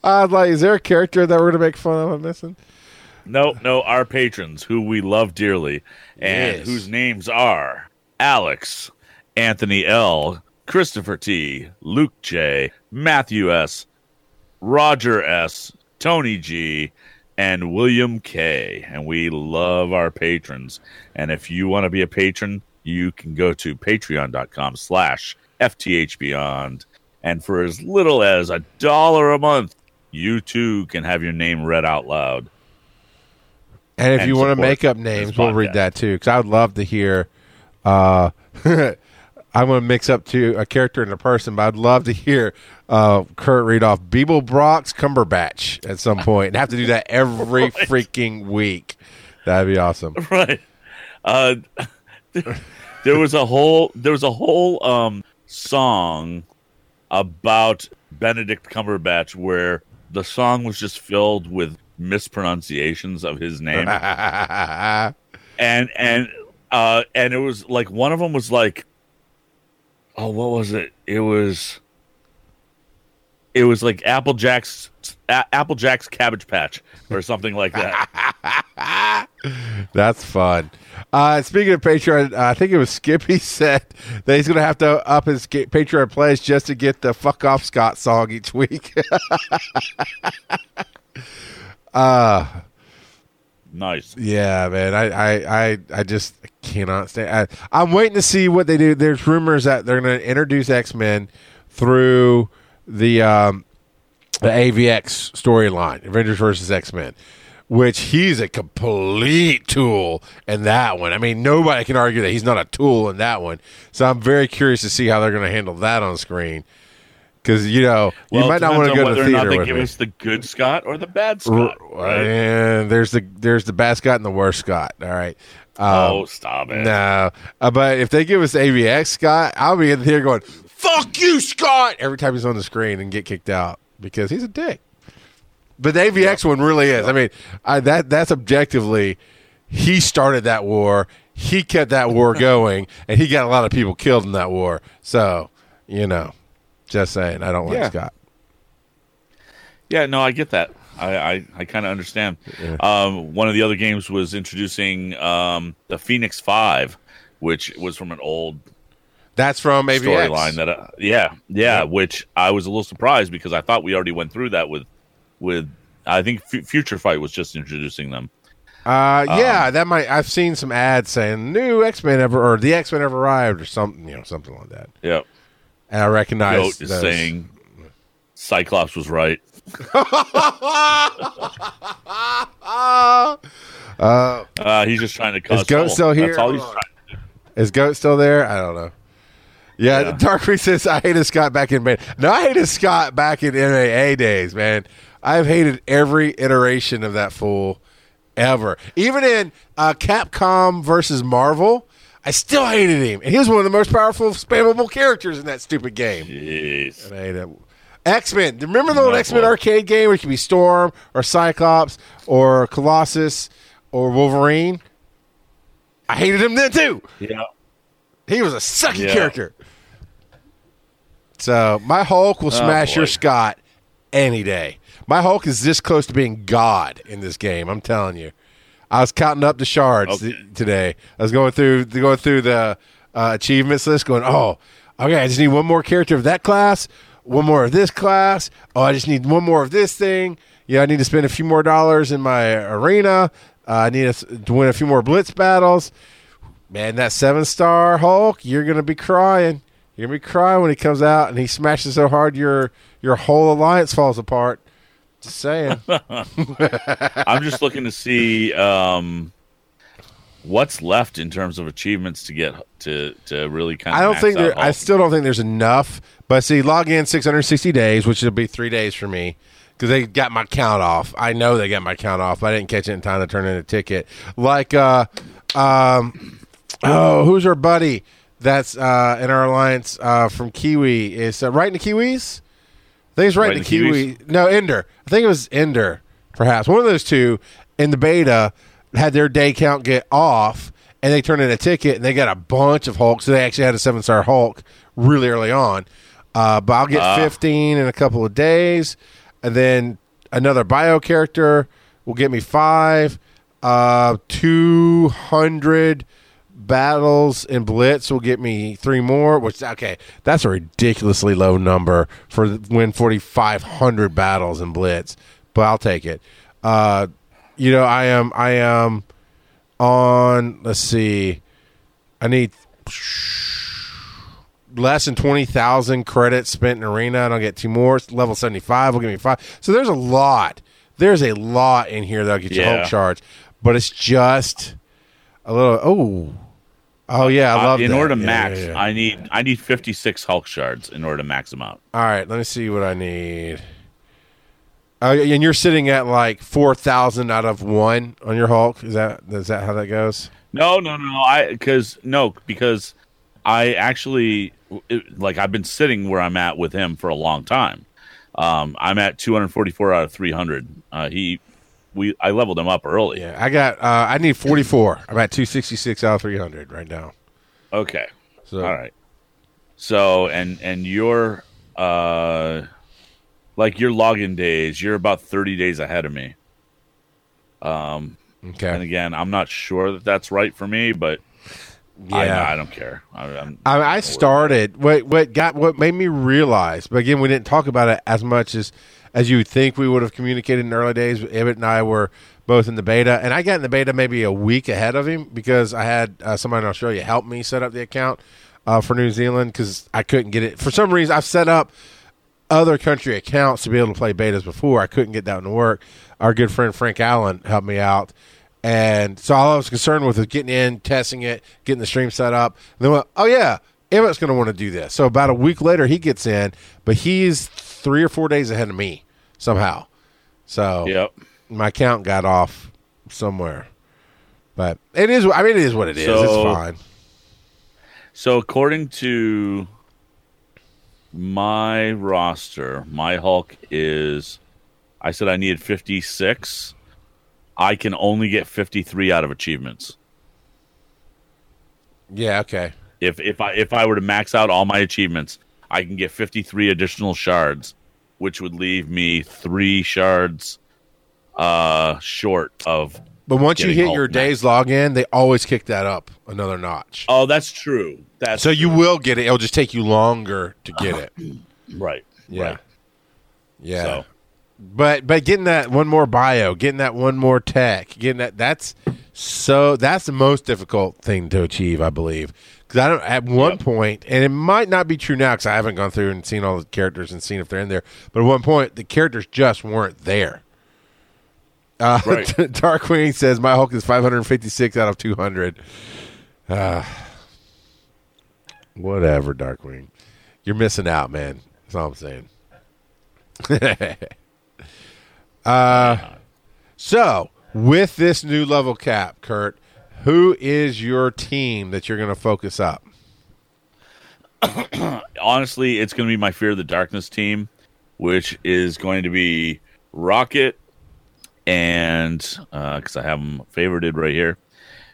was like, "Is there a character that we're gonna make fun of? I'm missing." No, no, our patrons who we love dearly and Yes. whose names are Alex, Anthony L, Christopher T, Luke J, Matthew S, Roger S, Tony G, and William K. And we love our patrons. And if you want to be a patron, you can go to patreon.com slash FTHBeyond. And for as little as a dollar a month, you too can have your name read out loud. And if and you want to make up names, we'll read that too. Because I would love to hear. Uh, I'm going to mix up to a character and a person, but I'd love to hear uh, Kurt read off Beeble Brock's Cumberbatch at some point and have to do that every freaking week. That'd be awesome. right uh there was a whole there was a whole um song about benedict cumberbatch where the song was just filled with mispronunciations of his name. And and uh and it was like one of them was like oh what was it? It was it was like applejack's A- applejack's cabbage patch or something like that That's fun. Uh, speaking of Patreon, I think it was Skippy said that he's going to have to up his Patreon pledge just to get the "Fuck Off Scott" song each week. uh nice yeah, man. I I I, I just cannot stand. I, I'm waiting to see what they do. There's rumors that they're going to introduce X Men through the um, the AVX storyline, Avengers versus X Men, which he's a complete tool in that one. I mean, nobody can argue that he's not a tool in that one. So I'm very curious to see how they're going to handle that on screen. Because you know you might not want to go to the theater. whether or not they give me. us the good Scott or the bad Scott. Right? And there's the there's the bad Scott and the worst Scott. All right. Um, oh, stop it! no, uh, but if they give us AVX Scott, I'll be in here going "fuck you, Scott" every time he's on the screen and get kicked out because he's a dick. But the AVX one really is. I mean, I, that that's objectively, he started that war. He kept that war going, and he got a lot of people killed in that war. So, you know, just saying, I don't like Yeah. Scott. Yeah, no, I get that. I I, I kind of understand. Um, one of the other games was introducing um, the Phoenix Five, which was from an old That's from AVX. storyline that uh, yeah, yeah which I was a little surprised because I thought we already went through that with with I think F- Future Fight was just introducing them. Uh, Um, yeah, that might. I've seen some ads saying new X Men ever or the X Men ever arrived or something, you know, something like that. Yep. And I recognize Goat is saying Cyclops was right. Uh, he's just trying to cause Goat trouble. still here? That's all he's trying to do. Is Goat still there? I don't know. Yeah, Yeah. Dark Reed says I hated Scott back in May. No, I hated Scott back in MAA days, man. I've hated every iteration of that fool ever. Even in uh, Capcom versus Marvel, I still hated him. And he was one of the most powerful, spammable characters in that stupid game. Jeez. I hate it. X Men. Remember the old Oh, X Men arcade game where it could be Storm or Cyclops or Colossus or Wolverine? I hated him then too. Yeah. He was a sucky Yeah. character. So my Hulk will smash your. Scott any day. My Hulk is this close to being God in this game. I'm telling you. I was counting up the shards Okay. th- today. I was going through going through the uh, achievements list, going, "Oh, okay, I just need one more character of that class, one more of this class. Oh, I just need one more of this thing. Yeah, I need to spend a few more dollars in my arena. Uh, I need to, to win a few more blitz battles. Man, that seven star Hulk, you're gonna be crying. You're gonna be crying when he comes out and he smashes so hard your your whole alliance falls apart. Just saying. I'm just looking to see um, what's left in terms of achievements to get to to really kind of. I don't think there. I still don't think there's enough. But see, log in 660 days, which will be three days for me because they got my count off. I know they got my count off. But I didn't catch it in time to turn in a ticket. Like, uh, um, oh, who's our buddy? That's uh, in our alliance uh, from Kiwi. Is uh, right in the Kiwis. I think it's right, Right in the Kiwi. No, Ender. I think it was Ender, perhaps one of those two in the beta had their day count get off, and they turned in a ticket, and they got a bunch of Hulks. So they actually had a seven star Hulk really early on. Uh, but I'll get Ah. 15 in a couple of days, and then another bio character will get me five. Uh, 200 battles in Blitz will get me three more. Which okay, that's a ridiculously low number for win forty five hundred battles in Blitz, but I'll take it. Uh, you know, I am I am on. Let's see, I need less than 20,000 credits spent in arena and I'll get two more. Level 75 will give me five. So there's a lot. There's a lot in here that'll get you Yeah. Hulk shards, but it's just a little. Oh, oh yeah, I Uh, love in that. order to Yeah, max, yeah, yeah. I need I need 56 Hulk shards in order to max them out. All right, let me see what I need. Uh, and you're sitting at like four thousand out of one on your Hulk. Is that is that how that goes? No, no, no. I because no because I actually it, like I've been sitting where I'm at with him for a long time. Um, I'm at 244 out of 300. Uh, he we I leveled him up early. Yeah, I got. Uh, I need forty four. I'm at two sixty six out of three hundred right now. Okay. So All right. So and and your uh like your login days, you're about 30 days ahead of me. Um okay. and again, I'm not sure that that's right for me, but I, Yeah. I don't care. I, I'm, I, I started what what got what made me realize, but again, we didn't talk about it as much as as you would think we would have communicated in early days. Emmett and I were both in the beta, and I got in the beta maybe a week ahead of him because I had uh, somebody in Australia help me set up the account uh, for New Zealand because I couldn't get it for some reason. I've set up other country accounts to be able to play betas before. I couldn't get that to work. Our good friend Frank Allen helped me out. And so all I was concerned with was getting in, testing it, getting the stream set up. And then, went, oh, yeah, Emmett's going to want to do this. So about a week later, he gets in, but he's three or four days ahead of me somehow. So yep. my count got off somewhere. But it is, I mean, it is what it is. So- it's fine. So according to my roster, my Hulk is I said I needed 56. I can only get 53 out of achievements. Yeah, okay. If if I if I were to max out all my achievements, I can get 53 additional shards, which would leave me 3 shards uh short of But once you hit your day's login, they always kick that up another notch. Oh, that's true. That's So you will get it. It'll just take you longer to get it. right. Yeah. Right. Yeah. So But but getting that one more bio, getting that one more tech, getting that that's so that's the most difficult thing to achieve, I believe. Because I don't at one Yep. point, and it might not be true now because I haven't gone through and seen all the characters and seen if they're in there. But at one point, the characters just weren't there. Uh, Right. Darkwing says my Hulk is 556 out of 200. Uh, whatever, Darkwing. You're missing out, man. That's all I'm saying. uh, so, with this new level cap, Kurt, who is your team that you're going to focus up? honestly, it's going to be my Fear of the Darkness team, which is going to be Rocket and uh, because I have them favorited right here,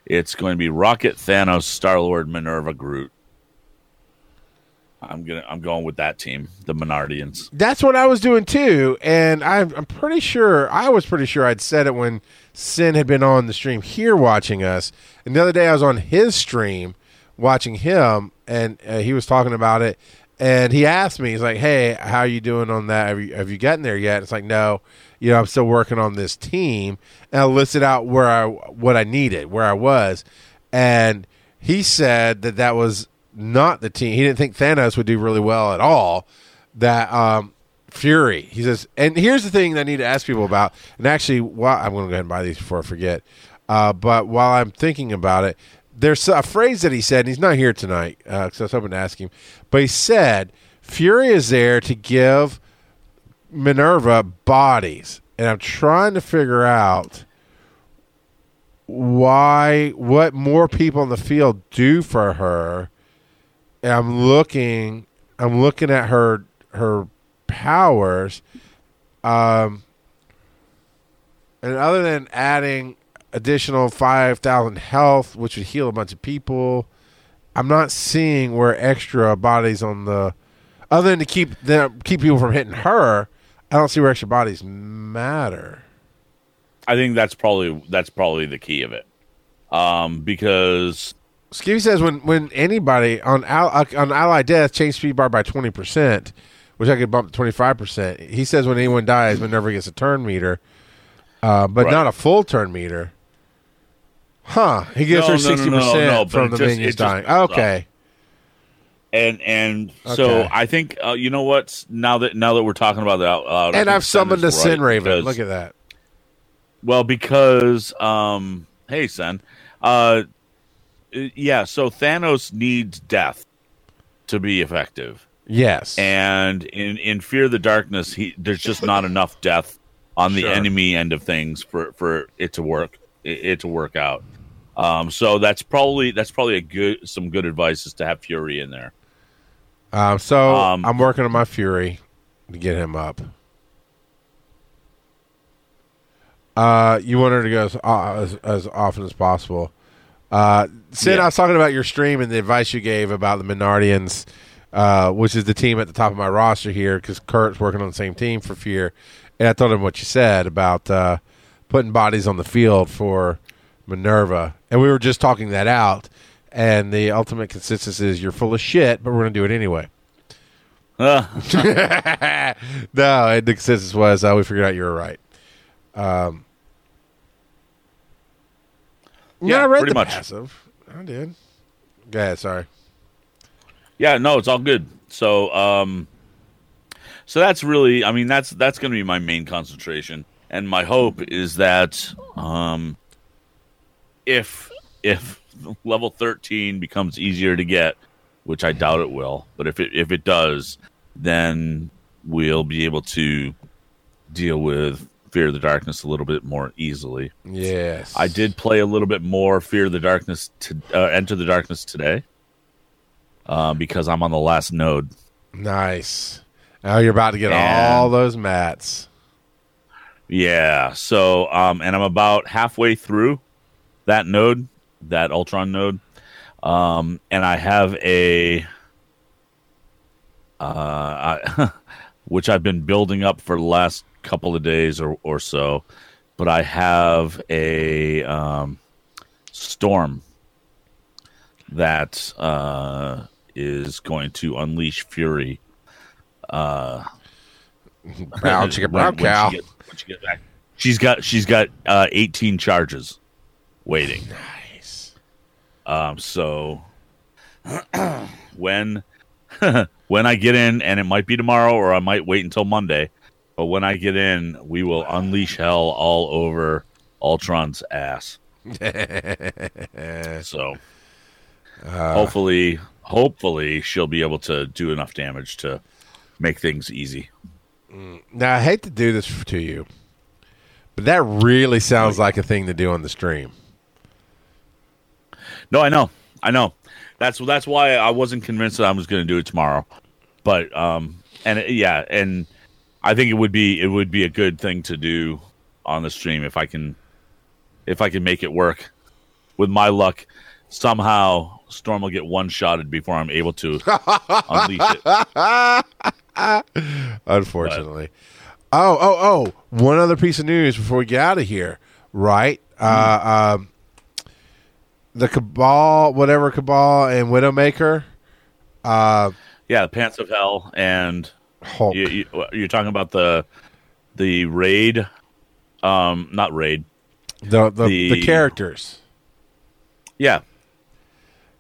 it's going to be Rocket, Thanos, Star Lord, Minerva, Groot. I'm gonna I'm going with that team, the Menardians. That's what I was doing too, and I'm, I'm pretty sure I was pretty sure I'd said it when Sin had been on the stream here watching us. And the other day I was on his stream watching him, and uh, he was talking about it. And he asked me, he's like, "Hey, how are you doing on that? Have you, have you gotten there yet?" It's like, "No, you know, I'm still working on this team." And I listed out where I what I needed, where I was, and he said that that was not the team. He didn't think Thanos would do really well at all. That um, Fury. He says, and here's the thing that I need to ask people about. And actually, while I'm going to go ahead and buy these before I forget. Uh, but while I'm thinking about it, there's a phrase that he said, and he's not here tonight because I was hoping to ask him. But he said, Fury is there to give Minerva bodies. And I'm trying to figure out why, what more people in the field do for her. And I'm looking, I'm looking at her, her powers. Um, and other than adding additional 5,000 health, which would heal a bunch of people, I'm not seeing where extra bodies on the, other than to keep them, keep people from hitting her, I don't see where extra bodies matter. I think that's probably that's probably the key of it, um, because Skivvy says when when anybody on Al, on Allied Death change speed bar by twenty percent, which I could bump to twenty five percent. He says when anyone dies, Minerva gets a turn meter, uh, but Right. not a full turn meter. Huh? He gives No, her no, sixty no, percent no, but from the just- minions just dying. Okay. and and so I think uh, you know what? Now that now that we're talking about that out loud, and I've summoned a is Sin Raven. because- Look at that. Well, because um, hey, Sen, uh, yeah. So Thanos needs death to be effective, Yes. and in in Fear the Darkness, he there's just not enough death on the Sure. enemy end of things for for it to work it, it to work out. Um, so that's probably that's probably a good some good advice is to have Fury in there. Um, so Um, I'm working on my Fury to get him up. Uh, you want her to go as, uh, as, as often as possible. Uh, Sid, Yeah. I was talking about your stream and the advice you gave about the Minardians, uh, which is the team at the top of my roster here because Kurt's working on the same team for Fear. And I told him what you said about uh, putting bodies on the field for Minerva. And we were just talking that out. And the ultimate consensus is you're full of shit, but we're going to do it anyway. Uh, no, the consensus was uh, we figured out you were right. Um, yeah, Yeah, I read pretty the much. passive. I did. Ahead. Sorry. Yeah, no, it's all good. So, um, so that's really, I mean, that's that's going to be my main concentration, and my hope is that, um, if if level thirteen becomes easier to get, which I doubt it will, but if it if it does, then we'll be able to deal with Fear of the Darkness a little bit more easily. Yes, I did play a little bit more Fear the Darkness to uh, Enter the Darkness today uh, because I'm on the last node. Nice. Now you're about to get And- all those mats. Yeah. So, um, and I'm about halfway through that node, that Ultron node, um, and I have a, uh, I, which I've been building up for the last couple of days or or so, but I have a um, storm that uh, is going to unleash fury. Uh, Brown chicken, brown when- when cow. She gets, when she gets back. She's got she's got uh, 18 charges waiting. Nice. Um, so when when I get in, and it might be tomorrow, or I might wait until Monday. But when I get in, we will unleash hell all over Ultron's ass. So hopefully, hopefully she'll be able to do enough damage to make things easy. Now I hate to do this to you, but that really sounds like a thing to do on the stream. No, I know, I know. That's that's why I wasn't convinced that I was going to do it tomorrow. But um, and it- yeah, and I think it would be it would be a good thing to do on the stream if I can if I can make it work. With my luck, somehow Storm will get one shotted before I'm able to unleash it. Unfortunately. Oh, oh, oh! One other piece of news before we get out of here. Right, uh, um, the Cabal, whatever Cabal and Widowmaker, uh, Yeah, the Pants of Hell, and Hulk. you, you, you're talking about the the raid, um, not raid. the, the the the- characters. Yeah,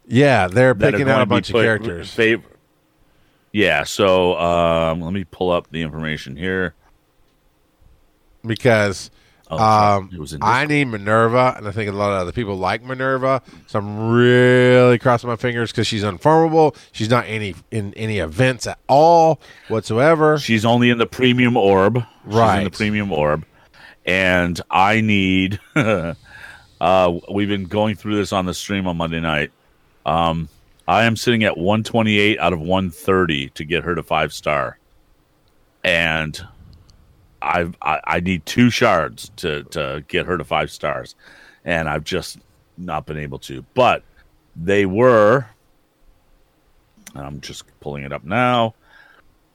Yeah, they're picking out a bunch of characters. yeah, so um, let me pull up the information here. because Oh, um, It was in I need Minerva, and I think a lot of other people like Minerva. So I'm really crossing my fingers because she's unfarmable. She's not any in any events at all whatsoever. She's only in the premium orb. She's in the premium orb. And I need uh we've been going through this on the stream on Monday night. Um I am sitting at 128 out of 130 to get her to 5 star. And I've, I I need two shards to to get her to 5 stars. And I've just not been able to. But they were I'm just pulling it up now.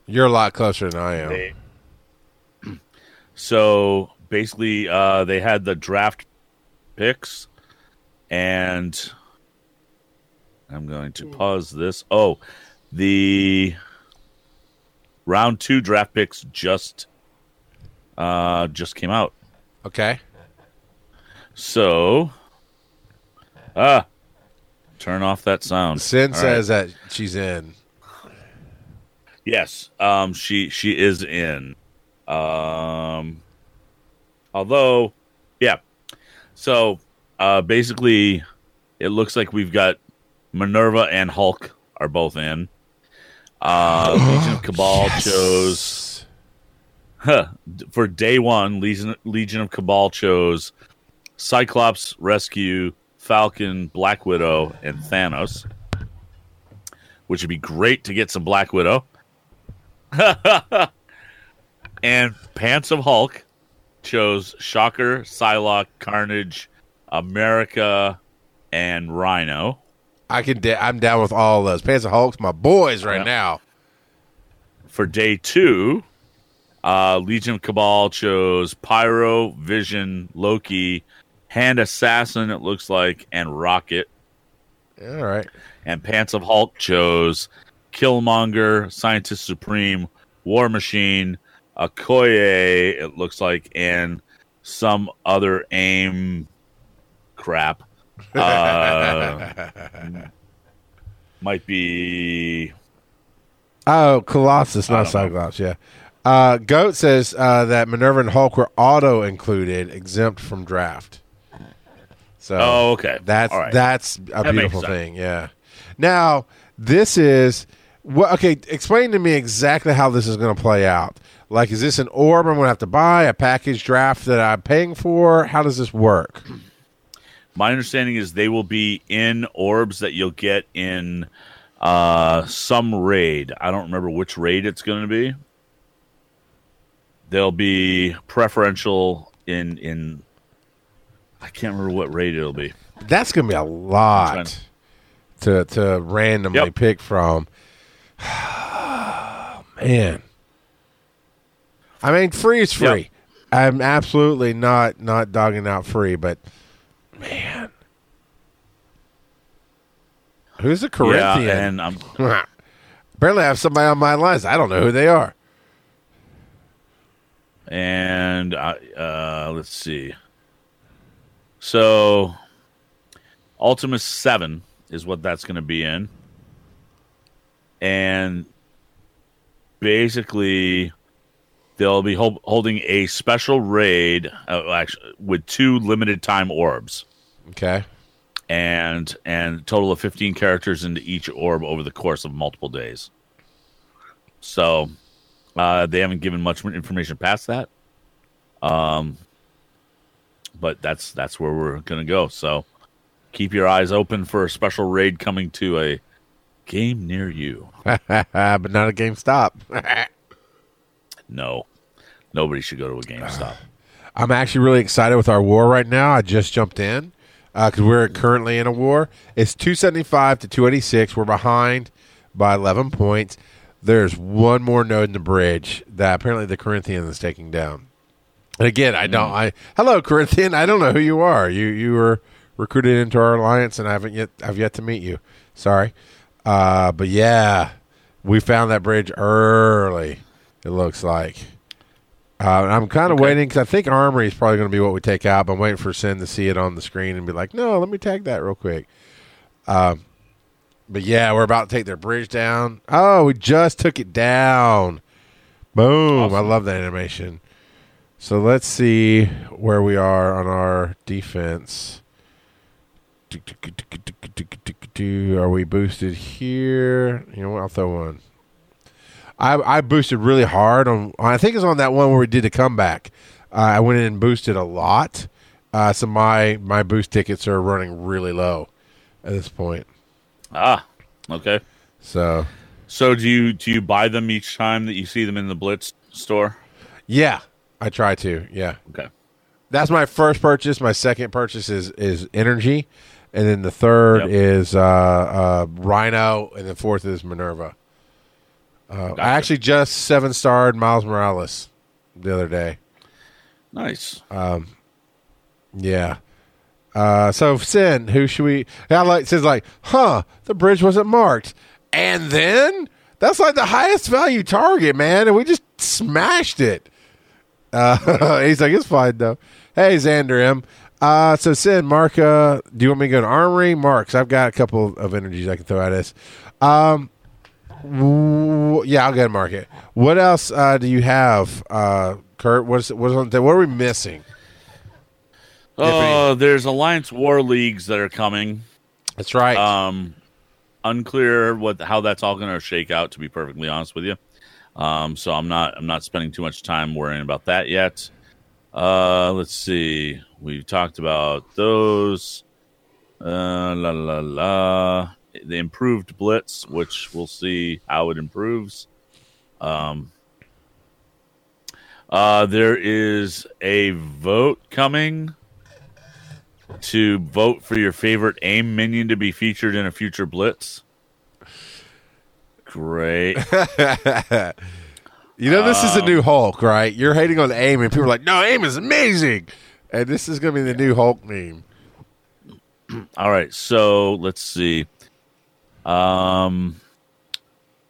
You're a lot closer than I am. They- so basically, uh, they had the draft picks, and I'm going to pause this. Oh, the round two draft picks just uh just came out. Okay. So ah turn off that sound. Sin All right. says that she's in. Yes, um, she she is in. Um, although, yeah. So uh, basically, it looks like we've got Minerva and Hulk are both in. Uh, Legion of Cabal Yes. chose huh, for day one. Legion Legion of Cabal chose Cyclops, Rescue, Falcon, Black Widow, and Thanos. Which would be great to get some Black Widow. and Pants of Hulk chose Shocker, Psylocke, Carnage, America, and Rhino. I can. Da- I'm down with all of those. Pants of Hulk's my boys right Yeah. now. For day two, uh, Legion of Cabal chose Pyro, Vision, Loki, Hand Assassin, it looks like, and Rocket. All right. And Pants of Hulk chose Killmonger, Scientist Supreme, War Machine, Okoye, it looks like, and some other AIM crap. Uh, might be Oh, Colossus, not. Cyclops. Yeah. Uh, Goat says uh, that Minerva and Hulk were auto included, exempt from draft. So Oh, okay. that's right. that's a That beautiful thing. Yeah. Now this is what? Okay, explain to me exactly how this is going to play out. Like, is this an orb I'm going to have to buy a package draft that I'm paying for? How does this work? My understanding is they will be in orbs that you'll get in uh, some raid. I don't remember which raid it's going to be. They'll be preferential in in. I can't remember what rate it'll be. That's going to be a lot to to randomly Yep. pick from. Man, I mean, free is Yep. free. I'm absolutely not not dogging out free, but man, who's Yeah, Corinthian? and I'm Apparently, I have somebody on my lines. I don't know who they are. And I, uh, let's see. So, Ultimus Seven is what that's going to be in, and basically, they'll be hol- holding a special raid, uh, actually, with two limited time orbs, Okay, and and total of fifteen characters into each orb over the course of multiple days. So, uh, they haven't given much information past that. Um, but that's that's where we're gonna go. So, keep your eyes open for a special raid coming to a game near you. but not a GameStop. No, nobody should go to a GameStop. I'm actually really excited with our war right now. I just jumped in because we're currently in a war. It's 275 to 286. We're behind by 11 points. There's one more node in the bridge that apparently the Corinthian is taking down. And again, I don't. I hello Corinthian. I don't know who you are. You you were recruited into our alliance, and I haven't yet. I've yet to meet you. Sorry, uh, but yeah, we found that bridge early. It looks like. Uh, I'm kind of Okay. waiting because I think Armory is probably going to be what we take out. But I'm waiting for Sin to see it on the screen and be like, "No, let me tag that real quick." Um, but yeah, we're about to take their bridge down. Oh, we just took it down. Boom! I love that animation. So let's see where we are on our defense. Are we boosted here? You know what? I'll throw one. I I boosted really hard on. I think it's on that one where we did a comeback. Uh, I went in and boosted a lot. Uh, so my my boost tickets are running really low at this point. Ah, okay. So So do you do you buy them each time that you see them in the Blitz store? yeah, I try to. Yeah, Okay. that's my first purchase. My second purchase is is energy, and then the third Yep. is uh, uh, Rhino, and the fourth is Minerva. Uh, Gotcha. I actually just seven starred Miles Morales the other day. Nice. Um, yeah. Uh, so Sin, who should we? I like says like, huh? The bridge wasn't marked, and then that's like the highest value target, man, and we just smashed it. Uh, he's like, it's fine though. Hey, Xander M. Uh, so Sin, Mark, uh, do you want me to go to Armory? Marks, I've got a couple of energies I can throw at us. Um, w- yeah, I'll go to market. What else uh, do you have, uh, Kurt? What's what's on What are we missing? Oh, there's Alliance War Leagues that are coming. That's right. Um, unclear what how that's all going to shake out. To be perfectly honest with you, um, so I'm not I'm not spending too much time worrying about that yet. Uh, let's see. We've talked about those. Uh, la la la. The improved blitz, which we'll see how it improves. Um, uh, there is a vote coming to vote for your favorite aim minion to be featured in a future blitz. Great. you know, this is the um, new Hulk, right? You're hating on AIM, and people are like, no, AIM is amazing. And this is going to be the new Hulk meme. All right, so let's see. Um,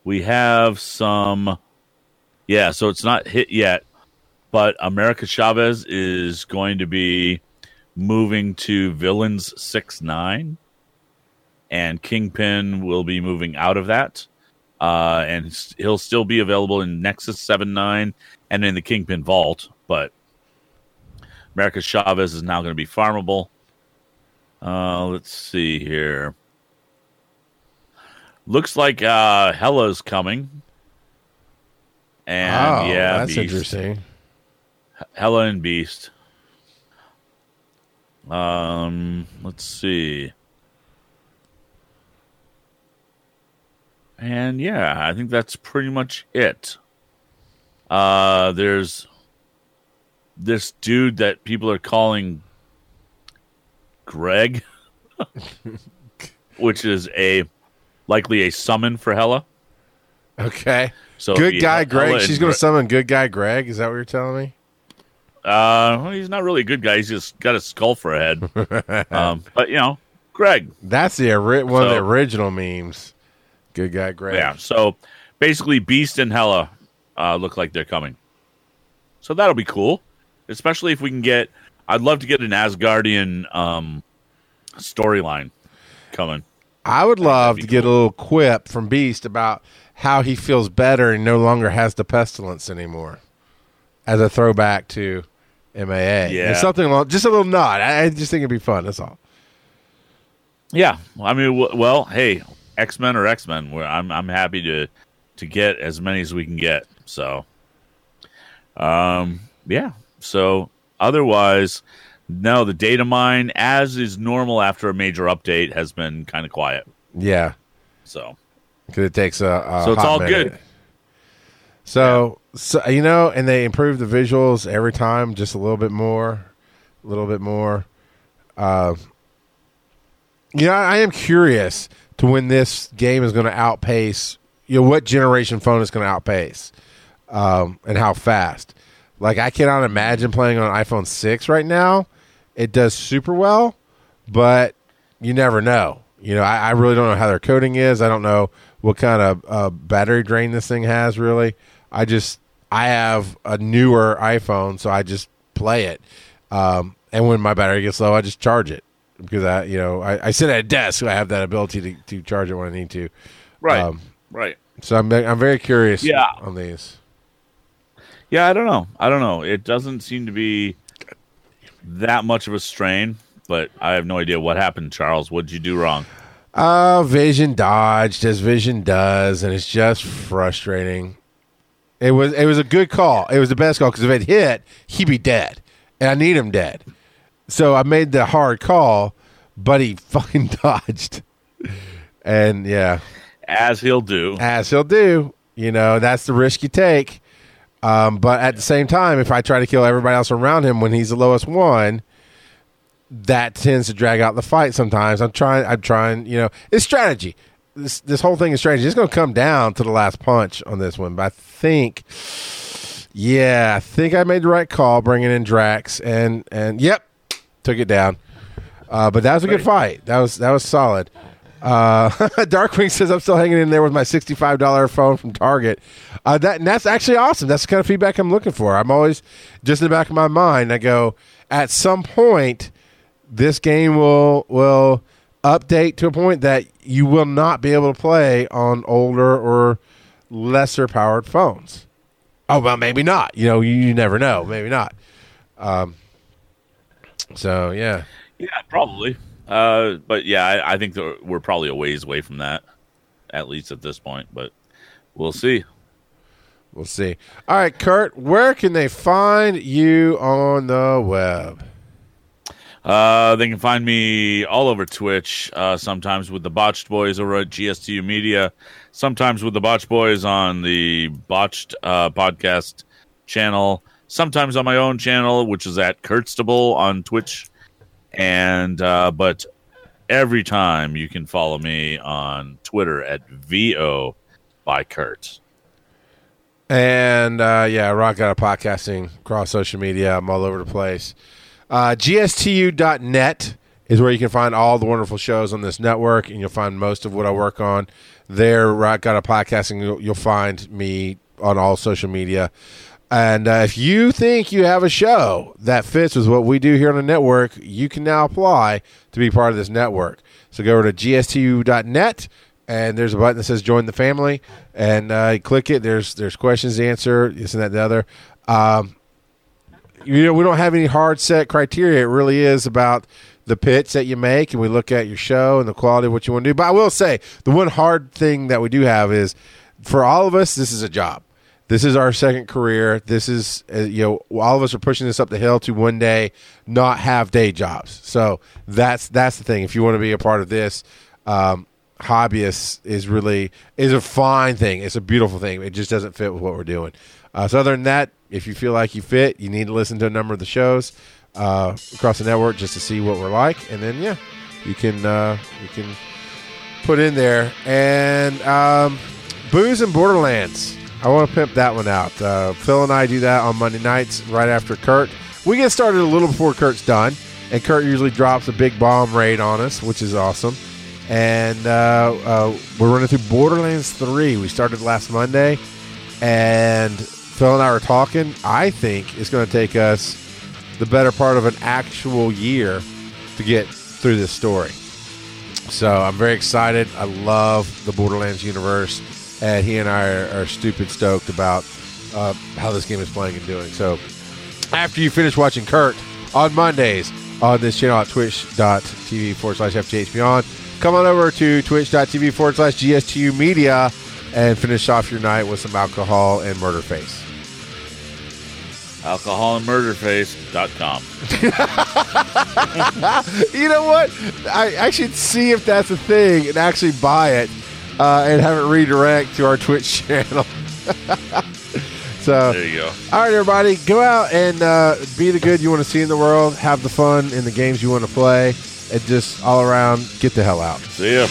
we have some. Yeah, so it's not hit yet, but America Chavez is going to be moving to Villains Six Nine, and Kingpin will be moving out of that, uh, and he'll still be available in Nexus Seven Nine and in the Kingpin Vault, but America Chavez is now going to be farmable. Uh, let's see here. Looks like uh, Hela's coming. And oh, yeah, that's Beast. interesting. Hela and Beast. Um, let's see. And yeah, I think that's pretty much it. Uh, there's this dude that people are calling Greg, which is a likely a summon for Hela. Okay. So good guy Greg. She's going to summon good guy Greg. Is that what you're telling me? Uh, well, he's not really a good guy. He's just got a skull for a head. um, but you know, Greg. That's the ori- one of the original memes. Good guy Greg. Yeah. So basically, Beast and Hela uh, look like they're coming. So that'll be cool, especially if we can get. I'd love to get an Asgardian um, storyline coming. I would love to get a little quip from Beast about how he feels better and no longer has the pestilence anymore, as a throwback to MAA. Yeah. It's something along, just a little nod. I, I just think it'd be fun. That's all. Yeah, I mean, w- well, hey, X Men or X Men. I'm I'm happy to to get as many as we can get. So, um, yeah. So otherwise, no, the data mine, as is normal after a major update, has been kind of quiet. Yeah, So because it takes a, a So it's all minute. good. So, so you know, and they improve the visuals every time, just a little bit more, a little bit more. Uh, you know, I am curious to when this game is going to outpace. You know, what generation phone is going to outpace, um, and how fast. Like, I cannot imagine playing on iPhone six right now. It does super well, but you never know. You know, I, I really don't know how their coding is. I don't know what kind of uh, battery drain this thing has. Really, I just I have a newer iPhone, so I just play it. Um, and when my battery gets low, I just charge it because I, you know, I, I sit at a desk, so I have that ability to, to charge it when I need to. right, Um, right. So I'm I'm very curious. Yeah. on these. Yeah, I don't know. I don't know. It doesn't seem to be that much of a strain, but I have no idea what happened, Charles. What did you do wrong? Uh, Vision dodged as Vision does, and it's just frustrating. It was it was a good call. It was the best call because if it hit, he'd be dead, and I need him dead. So I made the hard call, but he fucking dodged, and yeah, As he'll do. as he'll do. You know, that's the risk you take. Um, but at the same time, if I try to kill everybody else around him when he's the lowest one, that tends to drag out the fight sometimes. I'm trying I'm trying, you know, it's strategy. This this whole thing is strategy. It's gonna come down to the last punch on this one, but I think yeah, I think I made the right call bringing in Drax and and yep, took it down. Uh, but that was a good fight. That was that was solid. Uh, Darkwing says I'm still hanging in there with my sixty-five dollar phone from Target. Uh, that and that's actually awesome. That's the kind of feedback I'm looking for. I'm always just in the back of my mind. I go at some point, this game will will update to a point that you will not be able to play on older or lesser powered phones. Oh well, maybe not. You know, you, you never know. Maybe not. Um, so yeah, Yeah, probably. Uh, but yeah, I, I think we're probably a ways away from that, at least at this point. But we'll see. we'll see. All right, Kurt, where can they find you on the web? Uh, they can find me all over Twitch. Uh, sometimes with the Botched Boys over at GSTU Media. Sometimes with the Botched Boys on the Botched uh, podcast channel. Sometimes on my own channel, which is at Kurtstable on Twitch. And uh, but every time you can follow me on Twitter at VO by Kurt. And uh, yeah, I rock out of podcasting across social media. I'm all over the place. Uh, GSTU.net is where you can find all the wonderful shows on this network, and you'll find most of what I work on there. Rock out of podcasting, you'll, you'll find me on all social media. And uh, if you think you have a show that fits with what we do here on the network, you can now apply to be part of this network. So go over to gstu.net and there's a button that says join the family and uh, click it. There's there's questions to answer, this and that, and the other. Um, you know, we don't have any hard set criteria. It really is about the pitch that you make, and we look at your show and the quality of what you want to do. But I will say, the one hard thing that we do have is for all of us, this is a job. This is our second career. This is, uh, you know, all of us are pushing this up the hill to one day not have day jobs. So that's that's the thing. If you want to be a part of this, um, hobbyist is really is a fine thing. It's a beautiful thing. It just doesn't fit with what we're doing. Uh, so other than that, if you feel like you fit, you need to listen to a number of the shows uh, across the network just to see what we're like, and then yeah, you can uh, you can put in there and um, booze and Borderlands. I want to pimp that one out. Uh, Phil and I do that on Monday nights right after Kurt. We get started a little before Kurt's done, and Kurt usually drops a big bomb raid on us, which is awesome. And uh, uh, we're running through Borderlands 3. We started last Monday, and Phil and I were talking. I think it's going to take us the better part of an actual year to get through this story. So I'm very excited. I love the Borderlands universe, and he and I are, are stupid stoked about uh, how this game is playing and doing. So after you finish watching Kurt on Mondays on this channel at twitch.tv forward slash FTH Beyond, come on over to twitch.tv forward slash GSTU Media and finish off your night with some alcohol and murder face. Alcoholandmurderface.com. you know what? I, I should see if that's a thing and actually buy it uh, and have it redirect to our Twitch channel. so, There you go. all right, everybody, go out and uh, be the good you want to see in the world. Have the fun in the games you want to play, and just all around get the hell out. See ya.